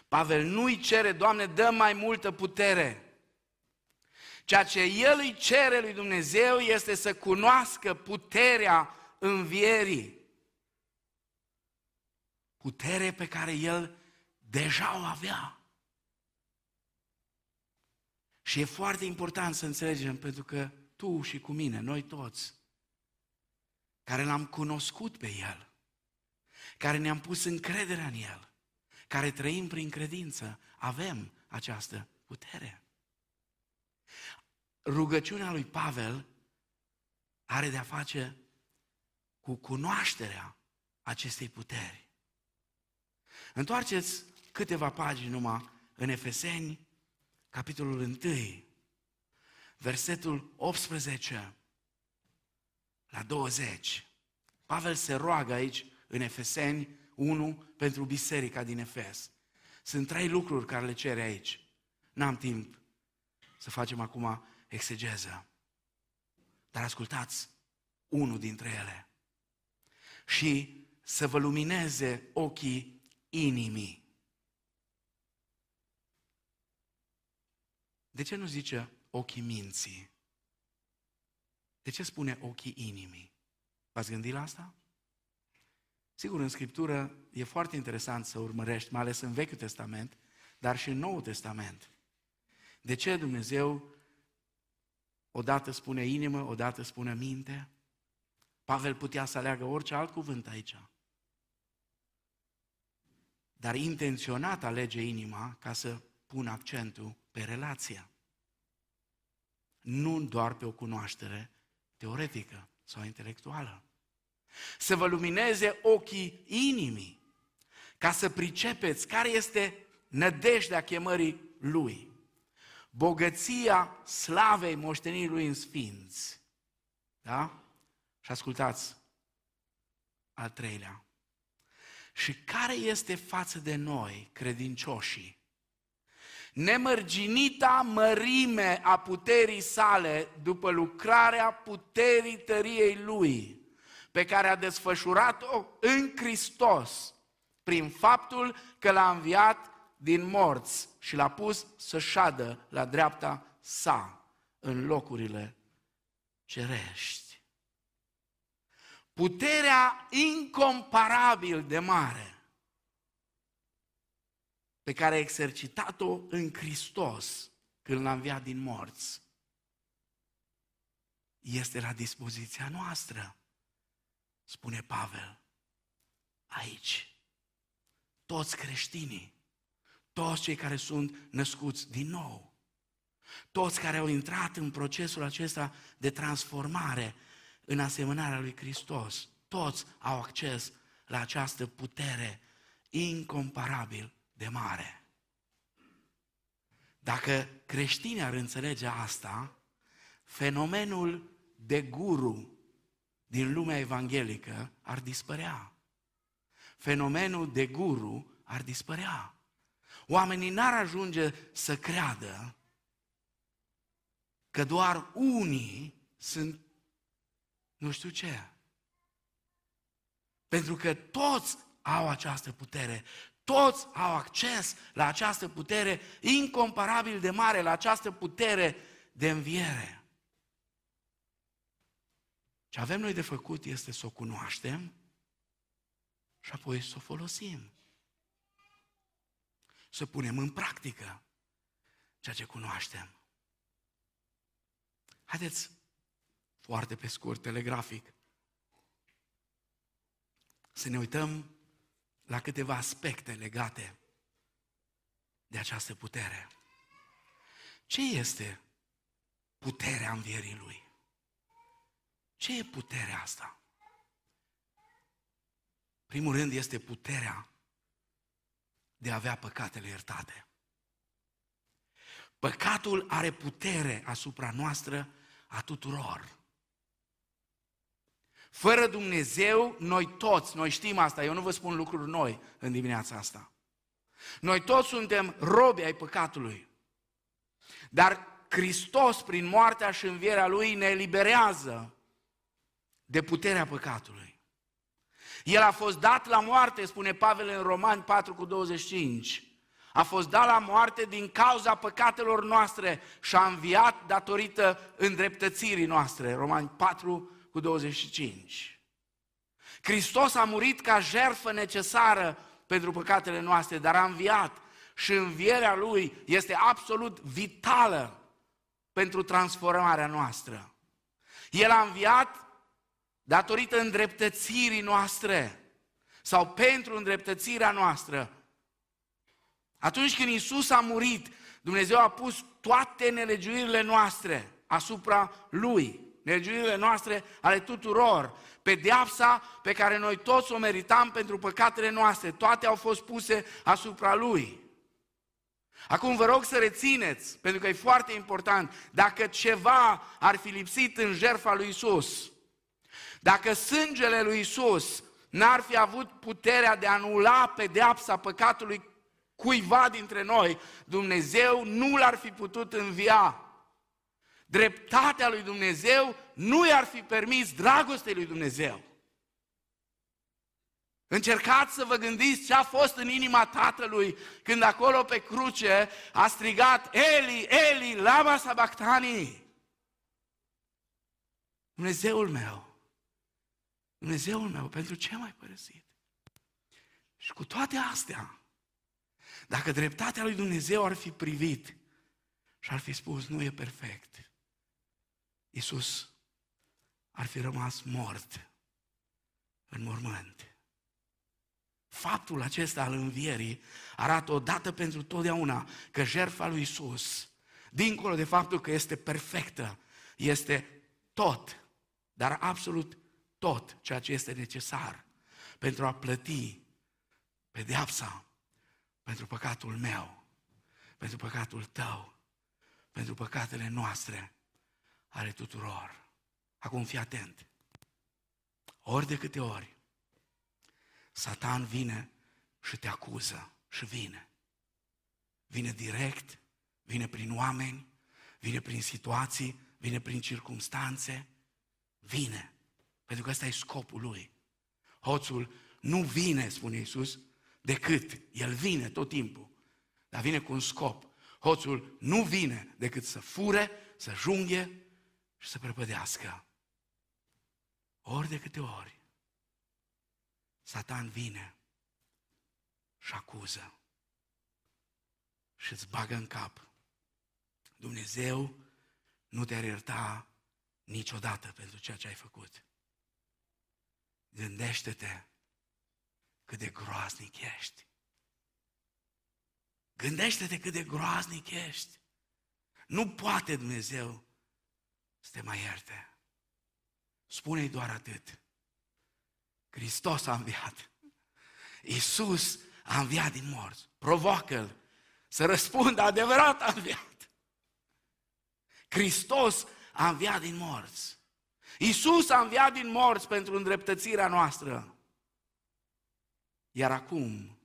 Pavel nu-i cere, Doamne, dă mai multă putere. Ceea ce el îi cere lui Dumnezeu este să cunoască puterea învierii. Putere pe care el deja o avea. Și e foarte important să înțelegem, pentru că tu și cu mine, noi toți, care l-am cunoscut pe El, care ne-am pus încrederea în El, care trăim prin credință, avem această putere. Rugăciunea lui Pavel are de-a face cu cunoașterea acestei puteri. Întoarceți câteva pagini numai în Efeseni, capitolul 1, versetul 18 la 20. Pavel se roagă aici în Efeseni 1 pentru biserica din Efes. Sunt trei lucruri care le cere aici. N-am timp să facem acum exegeză. Dar ascultați unul dintre ele. Și să vă lumineze ochii inimii. De ce nu zice ochii minții? De ce spune ochii inimii? V-ați gândit la asta? Sigur, în Scriptură e foarte interesant să urmărești, mai ales în Vechiul Testament, dar și în Noul Testament. De ce Dumnezeu odată spune inimă, odată spune minte? Pavel putea să aleagă orice alt cuvânt aici. Dar intenționat alege inima ca să pună accentul pe relația. Nu doar pe o cunoaștere teoretică sau intelectuală să vă lumineze ochii inimii, ca să pricepeți care este nădejdea chemării Lui, bogăția slavei moștenirii Lui în sfinți. Da? Și ascultați al treilea. Și care este față de noi, credincioșii, nemărginita mărime a puterii sale după lucrarea puterii tăriei Lui, pe care a desfășurat-o în Hristos, prin faptul că l-a înviat din morți și l-a pus să șadă la dreapta sa în locurile cerești. Puterea incomparabil de mare pe care a exercitat-o în Hristos când l-a înviat din morți este la dispoziția noastră, spune Pavel. Aici, toți creștinii toți cei care sunt născuți din nou. Toți care au intrat în procesul acesta de transformare în asemănarea lui Hristos. Toți au acces la această putere incomparabil de mare. Dacă creștinii ar înțelege asta, fenomenul de guru din lumea evanghelică ar dispărea. Fenomenul de guru ar dispărea. Oamenii n-ar ajunge să creadă că doar unii sunt nu știu ce. Pentru că toți au această putere, toți au acces la această putere incomparabil de mare, la această putere de înviere. Ce avem noi de făcut este să o cunoaștem și apoi să o folosim să punem în practică ceea ce cunoaștem. Haideți, foarte pe scurt, telegrafic, să ne uităm la câteva aspecte legate de această putere. Ce este puterea învierii Lui? Ce e puterea asta? Primul rând este puterea de a avea păcatele iertate. Păcatul are putere asupra noastră a tuturor. Fără Dumnezeu, noi toți, noi știm asta, eu nu vă spun lucruri noi în dimineața asta. Noi toți suntem robi ai păcatului. Dar Hristos, prin moartea și învierea Lui, ne eliberează de puterea păcatului. El a fost dat la moarte, spune Pavel în Romani 4 cu 25. A fost dat la moarte din cauza păcatelor noastre și a înviat datorită îndreptățirii noastre. Romani 4 cu 25. Hristos a murit ca jertfă necesară pentru păcatele noastre, dar a înviat și învierea Lui este absolut vitală pentru transformarea noastră. El a înviat datorită îndreptățirii noastre sau pentru îndreptățirea noastră. Atunci când Isus a murit, Dumnezeu a pus toate nelegiuirile noastre asupra Lui, nelegiuirile noastre ale tuturor, pedeapsa pe care noi toți o meritam pentru păcatele noastre, toate au fost puse asupra Lui. Acum vă rog să rețineți, pentru că e foarte important, dacă ceva ar fi lipsit în jertfa lui Isus, dacă sângele lui Isus n-ar fi avut puterea de a anula pedeapsa păcatului cuiva dintre noi, Dumnezeu nu l-ar fi putut învia. Dreptatea lui Dumnezeu nu i-ar fi permis dragostei lui Dumnezeu. Încercați să vă gândiți ce a fost în inima tatălui când acolo pe cruce a strigat Eli, Eli, lama sabactani. Dumnezeul meu, Dumnezeul meu, pentru ce m-ai părăsit? Și cu toate astea, dacă dreptatea lui Dumnezeu ar fi privit și ar fi spus, nu e perfect, Iisus ar fi rămas mort în mormânt. Faptul acesta al învierii arată odată pentru totdeauna că jertfa lui Iisus, dincolo de faptul că este perfectă, este tot, dar absolut tot ceea ce este necesar pentru a plăti pedeapsa pentru păcatul meu, pentru păcatul tău, pentru păcatele noastre, ale tuturor. Acum fii atent. Ori de câte ori Satan vine și te acuză și vine. Vine direct, vine prin oameni, vine prin situații, vine prin circumstanțe, vine. Pentru că ăsta e scopul lui. Hoțul nu vine, spune Iisus, decât, el vine tot timpul, dar vine cu un scop. Hoțul nu vine decât să fure, să junghe și să prăpădească. Ori de câte ori Satan vine și acuză și îți bagă în cap. Dumnezeu nu te-ar ierta niciodată pentru ceea ce ai făcut. Gândește-te cât de groaznic ești. Gândește-te cât de groaznic ești. Nu poate Dumnezeu să te mai ierte. Spune-i doar atât. Hristos a înviat. Iisus a înviat din morți. Provoacă-L să răspundă adevărat a înviat. Hristos a înviat din morți. Iisus a înviat din morți pentru îndreptățirea noastră. Iar acum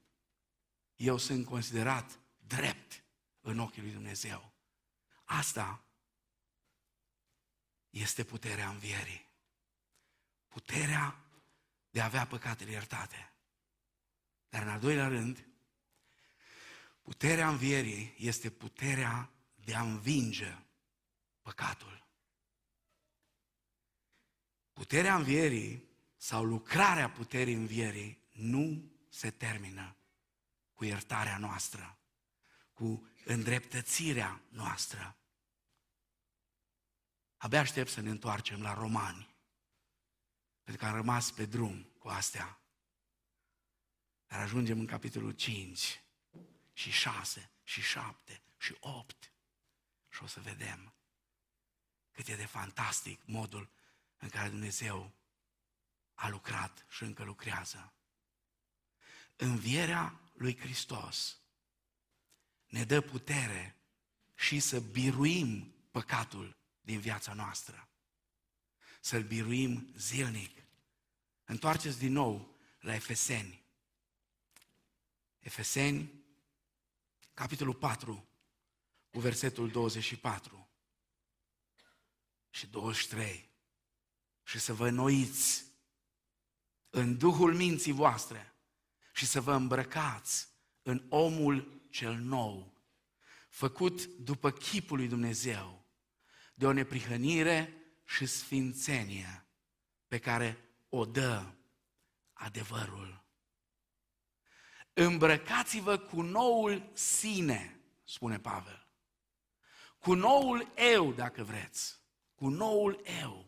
eu sunt considerat drept în ochii lui Dumnezeu. Asta este puterea învierii. Puterea de a avea păcatele iertate. Dar în al doilea rând, puterea învierii este puterea de a învinge păcatul. Puterea învierii sau lucrarea puterii învierii nu se termină cu iertarea noastră, cu îndreptățirea noastră. Abia aștept să ne întoarcem la romani, pentru că am rămas pe drum cu astea. Dar ajungem în capitolul 5 și 6 și 7 și 8 și o să vedem cât e de fantastic modul în care Dumnezeu a lucrat și încă lucrează. Învierea lui Hristos ne dă putere și să biruim păcatul din viața noastră. Să-l biruim zilnic. Întoarceți din nou la Efeseni. Efeseni, capitolul 4, cu versetul 24 și 23. Și să vă noiți în Duhul minții voastre și să vă îmbrăcați în omul cel nou, făcut după chipul lui Dumnezeu, de o neprihănire și sfințenie pe care o dă adevărul. Îmbrăcați-vă cu noul sine, spune Pavel. Cu noul eu, dacă vreți. Cu noul eu.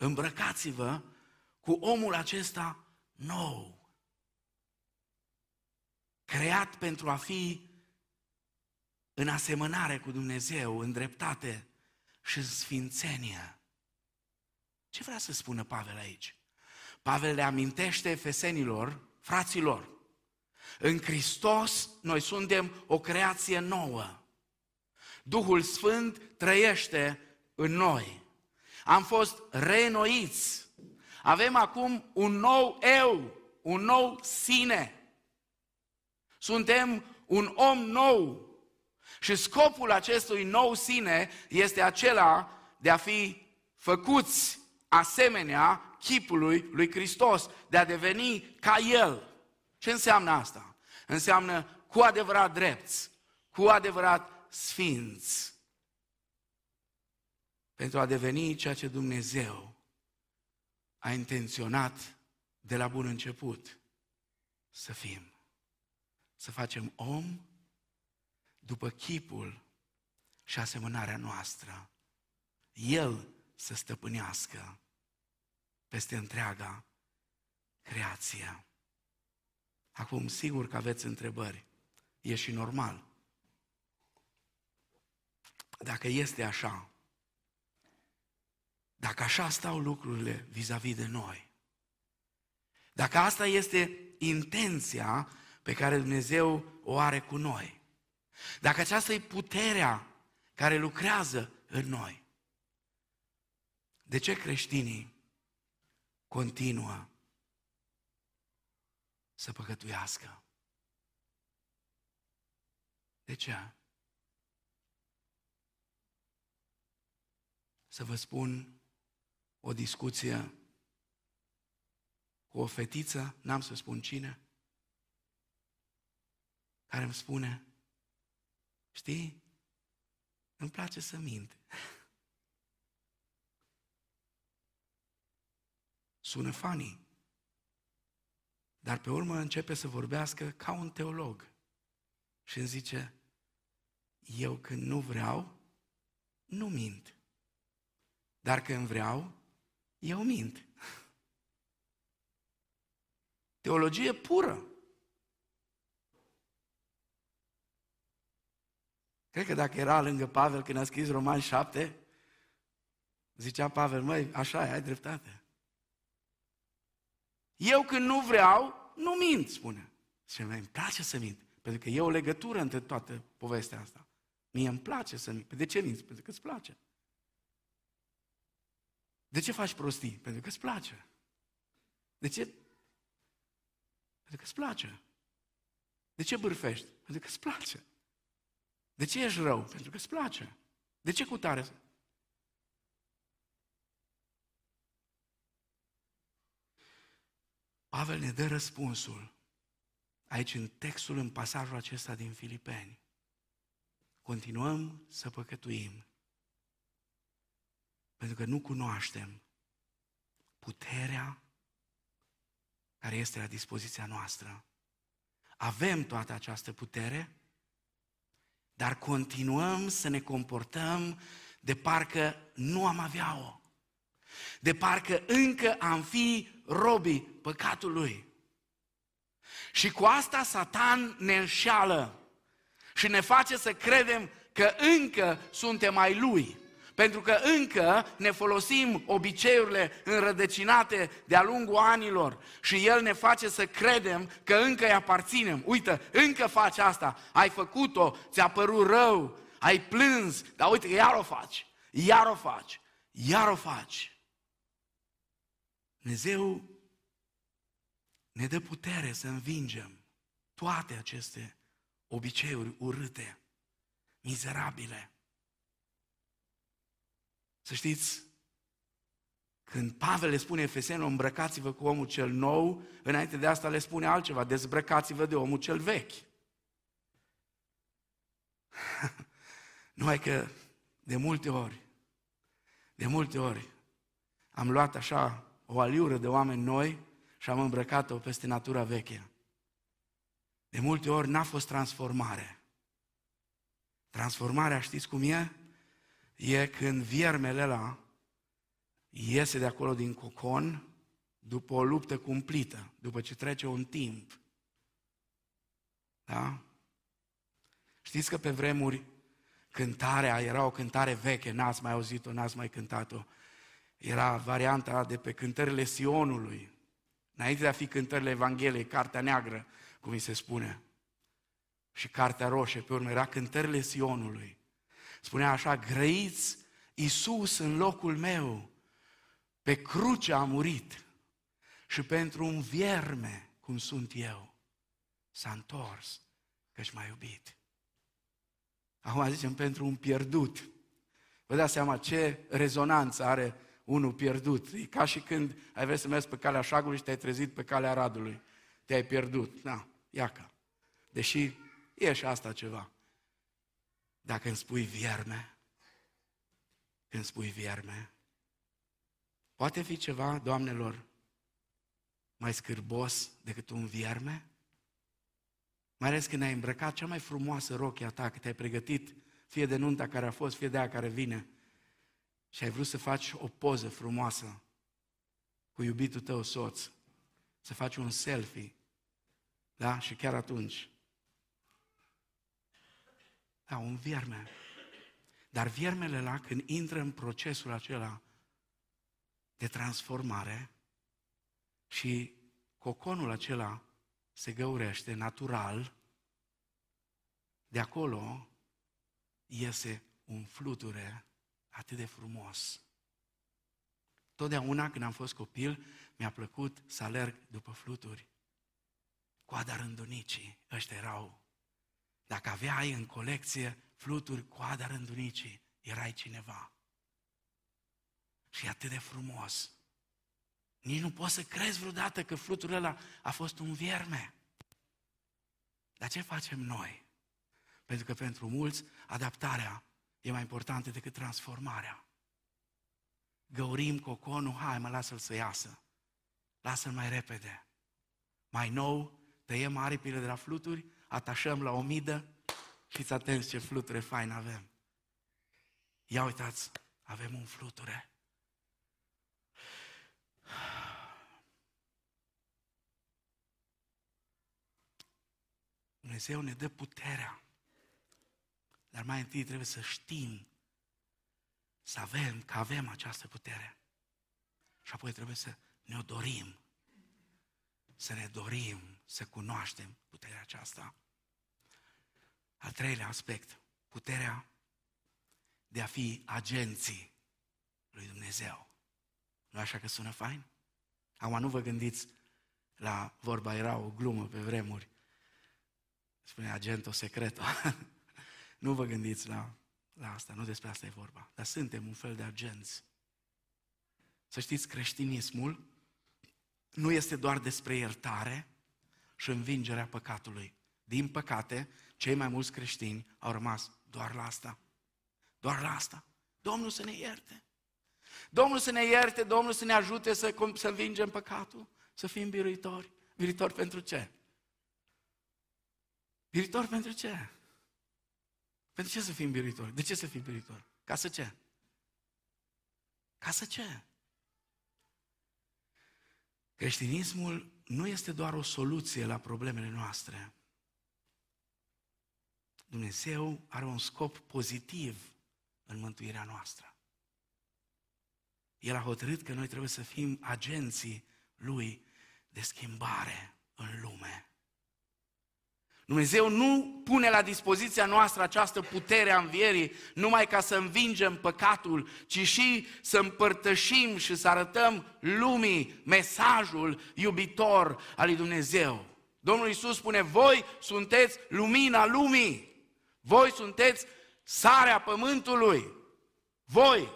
Îmbrăcați-vă cu omul acesta nou. Creat pentru a fi în asemănare cu Dumnezeu, în dreptate și în sfințenie. Ce vrea să spună Pavel aici? Pavel le amintește efesenilor, fraților, în Hristos noi suntem o creație nouă. Duhul Sfânt trăiește în noi. Am fost reînnoiți. Avem acum un nou eu, un nou sine. Suntem un om nou. Și scopul acestui nou sine este acela de a fi făcuți asemenea chipului lui Hristos, de a deveni ca El. Ce înseamnă asta? Înseamnă cu adevărat drepți, cu adevărat sfinți. Pentru a deveni ceea ce Dumnezeu a intenționat de la bun început să fim. Să facem om după chipul și asemănarea noastră. El să stăpânească peste întreaga creație. Acum, sigur că aveți întrebări. E și normal. Dacă este așa, dacă așa stau lucrurile vis-a-vis de noi, dacă asta este intenția pe care Dumnezeu o are cu noi. Dacă aceasta e puterea care lucrează în noi, de ce creștinii continuă să păcătuiască? De ce? Să vă spun o discuție cu o fetiță, n-am să spun cine, care îmi spune, știi, îmi place să mint. Sună funny. Dar pe urmă începe să vorbească ca un teolog. Și îmi zice, eu când nu vreau, nu mint. Dar când vreau, eu mint. Teologie pură. Cred că dacă era lângă Pavel când a scris Roman 7, zicea Pavel, măi, așa e, ai dreptate. Eu când nu vreau, nu mint, spune. Și îmi place să mint, pentru că e o legătură între toată povestea asta. Mie îmi place să mint. De ce minți? Pentru că îți place. De ce faci prostii? Pentru că îți place. De ce? Pentru că îți place. De ce bârfești? Pentru că îți place. De ce ești rău? Pentru că îți place. De ce cu tare? Pavel ne dă răspunsul aici în textul, în pasajul acesta din Filipeni. Continuăm să păcătuim pentru că nu cunoaștem puterea care este la dispoziția noastră. Avem toată această putere, dar continuăm să ne comportăm de parcă nu am avea-o. De parcă încă am fi robii păcatului. Și cu asta Satan ne înșeală și ne face să credem că încă suntem ai lui. Pentru că încă ne folosim obiceiurile înrădăcinate de-a lungul anilor și El ne face să credem că încă îi aparținem. Uite, încă faci asta, ai făcut-o, ți-a părut rău, ai plâns, dar uite, iar o faci, iar o faci, iar o faci. Dumnezeu ne dă putere să învingem toate aceste obiceiuri urâte, mizerabile. Să știți, când Pavel le spune Efesenilor, îmbrăcați-vă cu omul cel nou, înainte de asta le spune altceva, dezbrăcați-vă de omul cel vechi. Numai că de multe ori, de multe ori, am luat așa o aliură de oameni noi și am îmbrăcat-o peste natura veche. De multe ori n-a fost transformare. Transformarea, știți cum e? E când viermele ăla iese de acolo din cocon după o luptă cumplită, după ce trece un timp. Da? Știți că pe vremuri cântarea era o cântare veche, n-ați mai auzit-o, n-ați mai cântat-o. Era varianta de pe cântările Sionului. Înainte de a fi cântările Evangheliei, Cartea Neagră, cum îi se spune. Și Cartea Roșie, pe urmă, era cântările Sionului. Spunea așa, grăiți Iisus în locul meu, pe cruce a murit și pentru un vierme, cum sunt eu, s-a întors că-și m-a iubit. Acum zicem pentru un pierdut. Vă dați seama ce rezonanță are unul pierdut. E ca și când ai vrea să mergi pe calea șagului și te-ai trezit pe calea radului. Te-ai pierdut. Da, iaca. Deși e și asta ceva. Dacă îmi spui vierme, când spui vierme, poate fi ceva, doamnelor, mai scârbos decât un vierme? Mai ales când ai îmbrăcat cea mai frumoasă rochia ta, că te-ai pregătit fie de nunta care a fost, fie de aia care vine, și ai vrut să faci o poză frumoasă cu iubitul tău soț, să faci un selfie, da? Și chiar atunci da, un vierme. Dar viermele la când intră în procesul acela de transformare și coconul acela se găurește natural, de acolo iese un fluture atât de frumos. Totdeauna când am fost copil, mi-a plăcut să alerg după fluturi. Coada rândunicii, ăștia erau. Dacă aveai în colecție fluturi coada rândunicii, erai cineva. Și e atât de frumos. Nici nu poți să crezi vreodată că fluturul ăla a fost un vierme. Dar ce facem noi? Pentru că pentru mulți adaptarea e mai importantă decât transformarea. Găurim coconul, hai mă, lasă-l să iasă. Lasă-l mai repede. Mai nou, tăiem aripile de la fluturi, atașăm la o midă, fiți atenți ce fluture fain avem. Ia uitați, avem un fluture. Dumnezeu ne dă puterea. Dar mai întâi trebuie să știm, să avem, că avem această putere. Și apoi trebuie să ne-o dorim. Să ne dorim, să cunoaștem puterea aceasta. Al treilea aspect, puterea de a fi agenții lui Dumnezeu. Nu așa că sună fain? Acum nu vă gândiți la vorba, era o glumă pe vremuri, spune agentul secret. nu vă gândiți la, la asta, nu despre asta e vorba. Dar suntem un fel de agenți. Să știți, creștinismul nu este doar despre iertare și învingerea păcatului. Din păcate, cei mai mulți creștini au rămas doar la asta. Doar la asta. Domnul să ne ierte. Domnul să ne ierte, Domnul să ne ajute să, să învingem păcatul, să fim biruitori. Biruitori pentru ce? Biruitor pentru ce? Pentru ce să fim biruitori? De ce să fim biruitori? Ca să ce? Ca să ce? Creștinismul nu este doar o soluție la problemele noastre. Dumnezeu are un scop pozitiv în mântuirea noastră. El a hotărât că noi trebuie să fim agenții Lui de schimbare în lume. Dumnezeu nu pune la dispoziția noastră această putere a învierii numai ca să învingem păcatul, ci și să împărtășim și să arătăm lumii mesajul iubitor al lui Dumnezeu. Domnul Iisus spune, voi sunteți lumina lumii, voi sunteți sarea pământului, voi.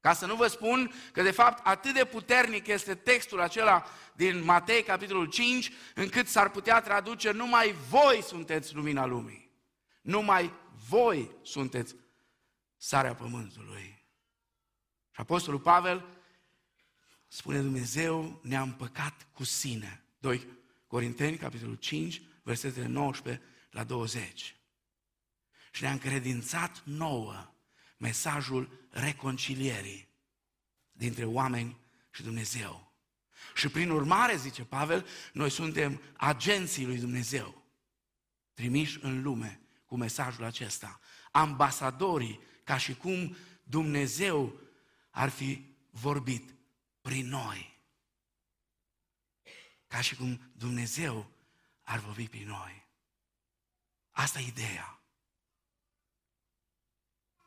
Ca să nu vă spun că de fapt atât de puternic este textul acela din Matei, capitolul 5, încât s-ar putea traduce numai voi sunteți lumina lumii. Numai voi sunteți sarea pământului. Și Apostolul Pavel spune Dumnezeu ne-a împăcat cu sine. 2 Corinteni, capitolul 5, versetele 19 la 20. Și ne-a încredințat nouă mesajul reconcilierii dintre oameni și Dumnezeu. Și prin urmare, zice Pavel, noi suntem agenții lui Dumnezeu, trimiși în lume cu mesajul acesta, ambasadorii, ca și cum Dumnezeu ar fi vorbit prin noi. Ca și cum Dumnezeu ar vorbi prin noi. Asta e ideea.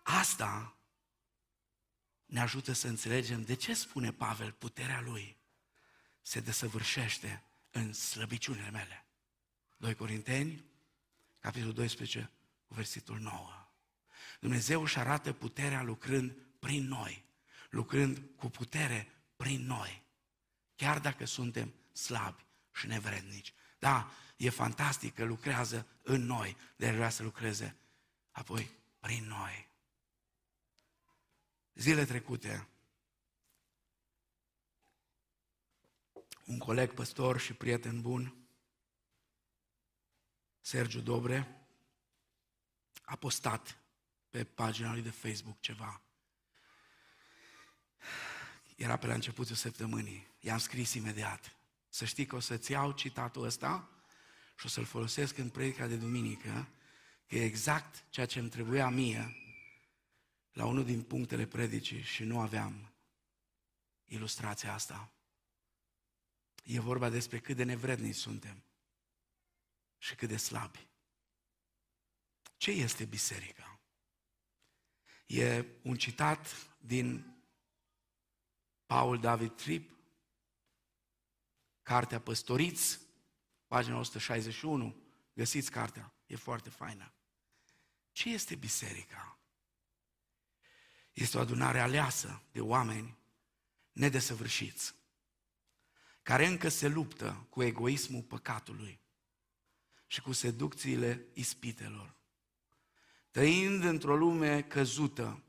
Asta ne ajută să înțelegem de ce spune Pavel puterea lui se desăvârșește în slăbiciunile mele. 2 Corinteni, capitolul 12, versetul 9. Dumnezeu își arată puterea lucrând prin noi, lucrând cu putere prin noi, chiar dacă suntem slabi și nevrednici. Da, e fantastic că lucrează în noi, de vrea să lucreze apoi prin noi. Zile trecute, un coleg păstor și prieten bun, Sergiu Dobre, a postat pe pagina lui de Facebook ceva. Era pe la începutul săptămânii. I-am scris imediat. Să știi că o să-ți iau citatul ăsta și o să-l folosesc în predica de duminică, că e exact ceea ce îmi trebuia mie la unul din punctele predicii și nu aveam ilustrația asta. E vorba despre cât de nevrednici suntem și cât de slabi. Ce este biserica? E un citat din Paul David Tripp, Cartea Păstoriți, pagina 161, găsiți cartea, e foarte faină. Ce este biserica? Este o adunare aleasă de oameni nedesăvârșiți, care încă se luptă cu egoismul păcatului și cu seducțiile ispitelor. Trăind într-o lume căzută,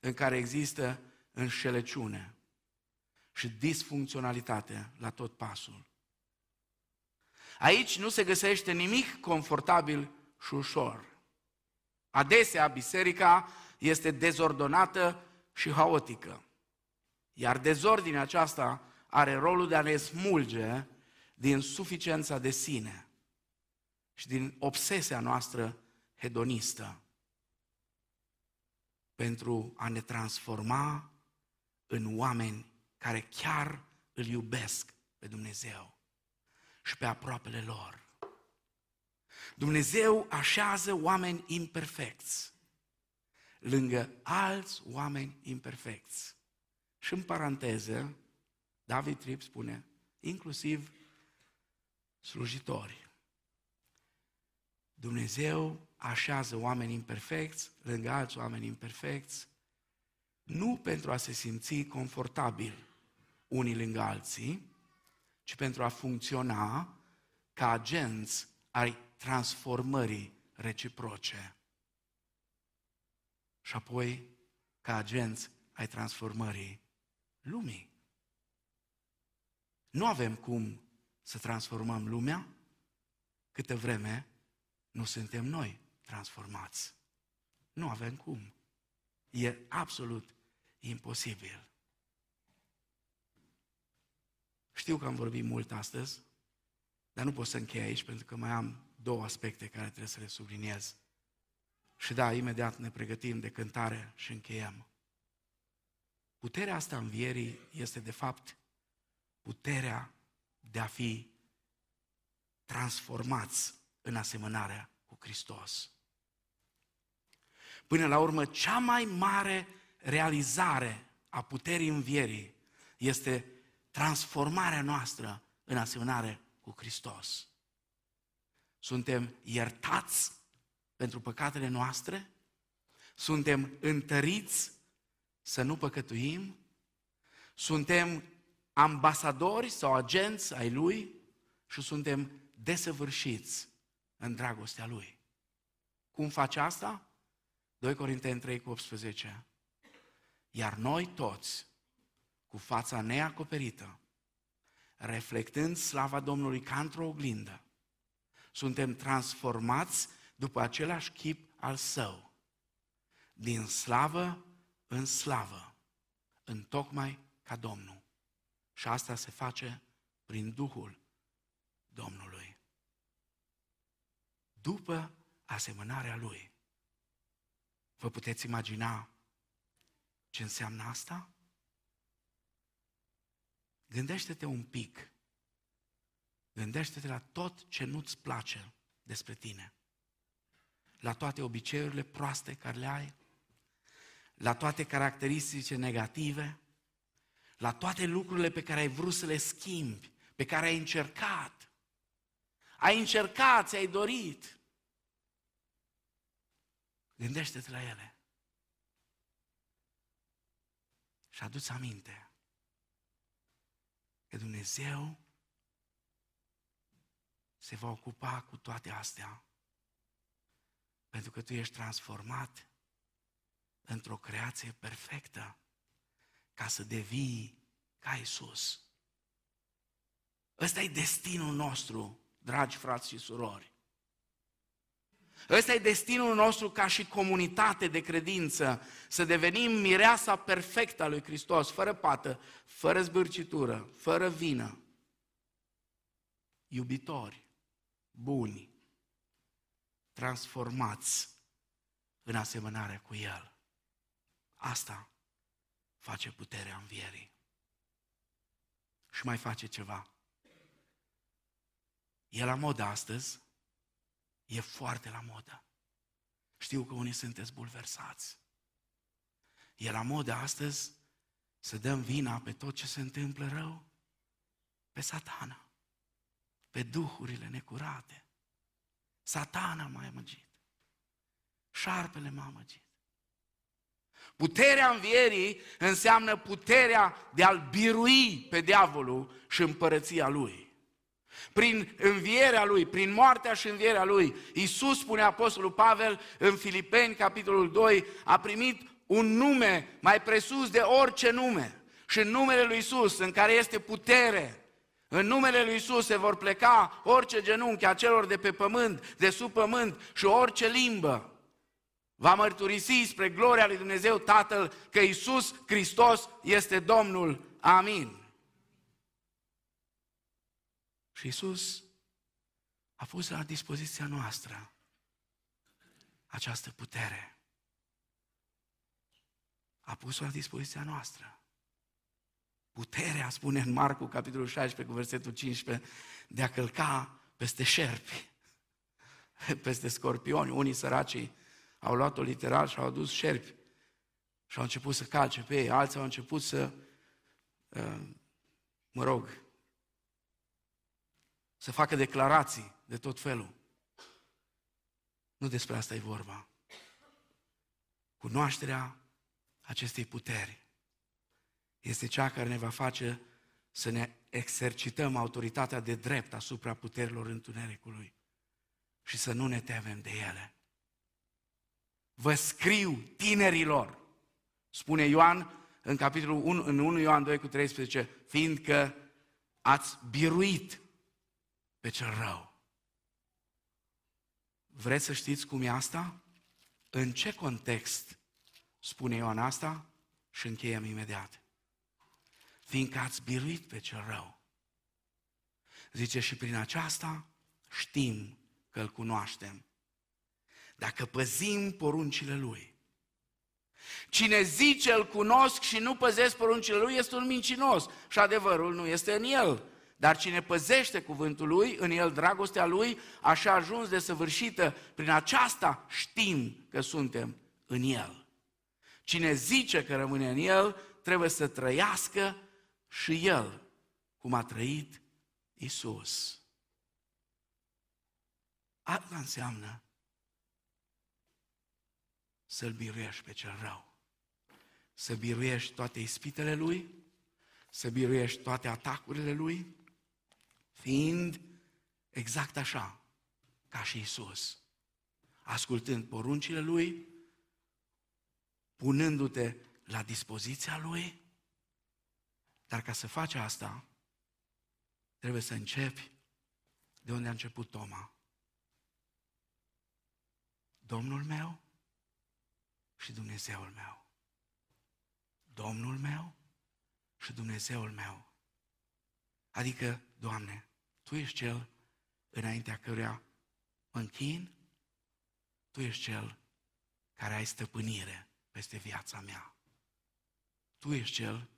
în care există înșelăciune și disfuncționalitate la tot pasul. Aici nu se găsește nimic confortabil și ușor. Adesea, biserica este dezordonată și haotică. Iar dezordinea aceasta are rolul de a ne smulge din suficiența de sine și din obsesia noastră hedonistă pentru a ne transforma în oameni care chiar îl iubesc pe Dumnezeu și pe aproapele lor. Dumnezeu așează oameni imperfecți lângă alți oameni imperfecți. Și în paranteză, David Tripp spune, inclusiv slujitori. Dumnezeu așează oameni imperfecți lângă alți oameni imperfecți, nu pentru a se simți confortabil unii lângă alții, ci pentru a funcționa ca agenți ai transformării reciproce. Și apoi ca agenți ai transformării lumii. Nu avem cum să transformăm lumea câtă vreme nu suntem noi transformați. Nu avem cum. E absolut imposibil. Știu că am vorbit mult astăzi, dar nu pot să închei aici pentru că mai am două aspecte care trebuie să le subliniez. Și da, imediat ne pregătim de cântare și încheiem. Puterea asta învierii este de fapt puterea de a fi transformați în asemănarea cu Hristos. Până la urmă, cea mai mare realizare a puterii învierii este transformarea noastră în asemănare cu Hristos. Suntem iertați pentru păcatele noastre, suntem întăriți să nu păcătuim, suntem ambasadori sau agenți ai Lui și suntem desăvârșiți în dragostea Lui. Cum face asta? 2 Corinteni 3 cu 18. Iar noi toți, cu fața neacoperită, reflectând slava Domnului ca într-o oglindă, suntem transformați după același chip al său, din slavă în slavă, în tocmai ca Domnul. Și asta se face prin Duhul Domnului. După asemănarea Lui. Vă puteți imagina ce înseamnă asta? Gândește-te un pic. Gândește-te la tot ce nu-ți place despre tine. La toate obiceiurile proaste care le ai, la toate caracteristice negative, la toate lucrurile pe care ai vrut să le schimbi, pe care ai încercat. Ai încercat, ți-ai dorit. Gândește-te la ele. Și aduți aminte că Dumnezeu se va ocupa cu toate astea pentru că tu ești transformat într-o creație perfectă ca să devii ca Isus. Ăsta e destinul nostru, dragi frați și surori. Ăsta e destinul nostru ca și comunitate de credință, să devenim mireasa perfectă a lui Hristos, fără pată, fără zbârcitură, fără vină. Iubitori, buni, transformați în asemănare cu El. Asta face puterea învierii. Și mai face ceva. E la mod astăzi e foarte la modă. Știu că unii sunteți bulversați. E la modă astăzi să dăm vina pe tot ce se întâmplă rău, pe satana, pe duhurile necurate. Satana m-a amăgit. Șarpele m-a amăgit. Puterea învierii înseamnă puterea de a-l birui pe diavolul și împărăția lui. Prin învierea lui, prin moartea și învierea lui, Iisus, spune Apostolul Pavel în Filipeni, capitolul 2, a primit un nume mai presus de orice nume. Și în numele lui Iisus, în care este putere, în numele lui Isus se vor pleca orice genunchi a celor de pe pământ, de sub pământ și orice limbă va mărturisi spre gloria lui Dumnezeu Tatăl că Isus Hristos este Domnul. Amin. Și Isus a pus la dispoziția noastră această putere. A pus-o la dispoziția noastră. Puterea, spune în Marcu, capitolul 16, cu versetul 15, de a călca peste șerpi, peste scorpioni. Unii săracii au luat-o literal și au adus șerpi și au început să calce pe ei. Alții au început să, uh, mă rog, să facă declarații de tot felul. Nu despre asta e vorba. Cunoașterea acestei puteri este cea care ne va face să ne exercităm autoritatea de drept asupra puterilor întunericului și să nu ne temem de ele. Vă scriu tinerilor, spune Ioan în capitolul 1, în 1 Ioan 2 cu 13, fiindcă ați biruit pe cel rău. Vreți să știți cum e asta? În ce context spune Ioan asta? Și încheiem imediat fiindcă ați biruit pe cel rău. Zice, și prin aceasta știm că îl cunoaștem. Dacă păzim poruncile lui. Cine zice îl cunosc și nu păzesc poruncile lui este un mincinos și adevărul nu este în el. Dar cine păzește cuvântul lui, în el dragostea lui, așa ajuns de săvârșită, prin aceasta știm că suntem în el. Cine zice că rămâne în el, trebuie să trăiască și el cum a trăit Isus. Asta înseamnă să-L biruiești pe cel rău. Să biruiești toate ispitele Lui, să biruiești toate atacurile Lui, fiind exact așa, ca și Isus. Ascultând poruncile Lui, punându-te la dispoziția Lui, dar ca să faci asta, trebuie să începi de unde a început Toma. Domnul meu și Dumnezeul meu. Domnul meu și Dumnezeul meu. Adică, Doamne, Tu ești Cel înaintea căruia mă închin, Tu ești Cel care ai stăpânire peste viața mea. Tu ești Cel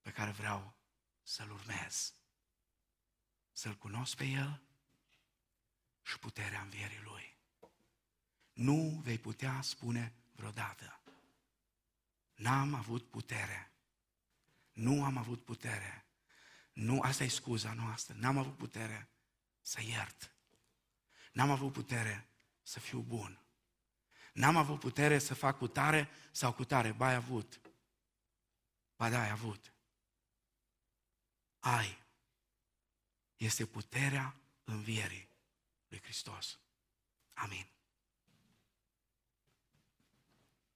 pe care vreau să-L urmez, să-L cunosc pe El și puterea învierii Lui. Nu vei putea spune vreodată, n-am avut putere, nu am avut putere, nu, asta e scuza noastră, n-am avut putere să iert, n-am avut putere să fiu bun, n-am avut putere să fac cu tare sau cu tare, ba ai avut, ba da, ai avut. Ai. Este puterea învierii lui Hristos. Amin.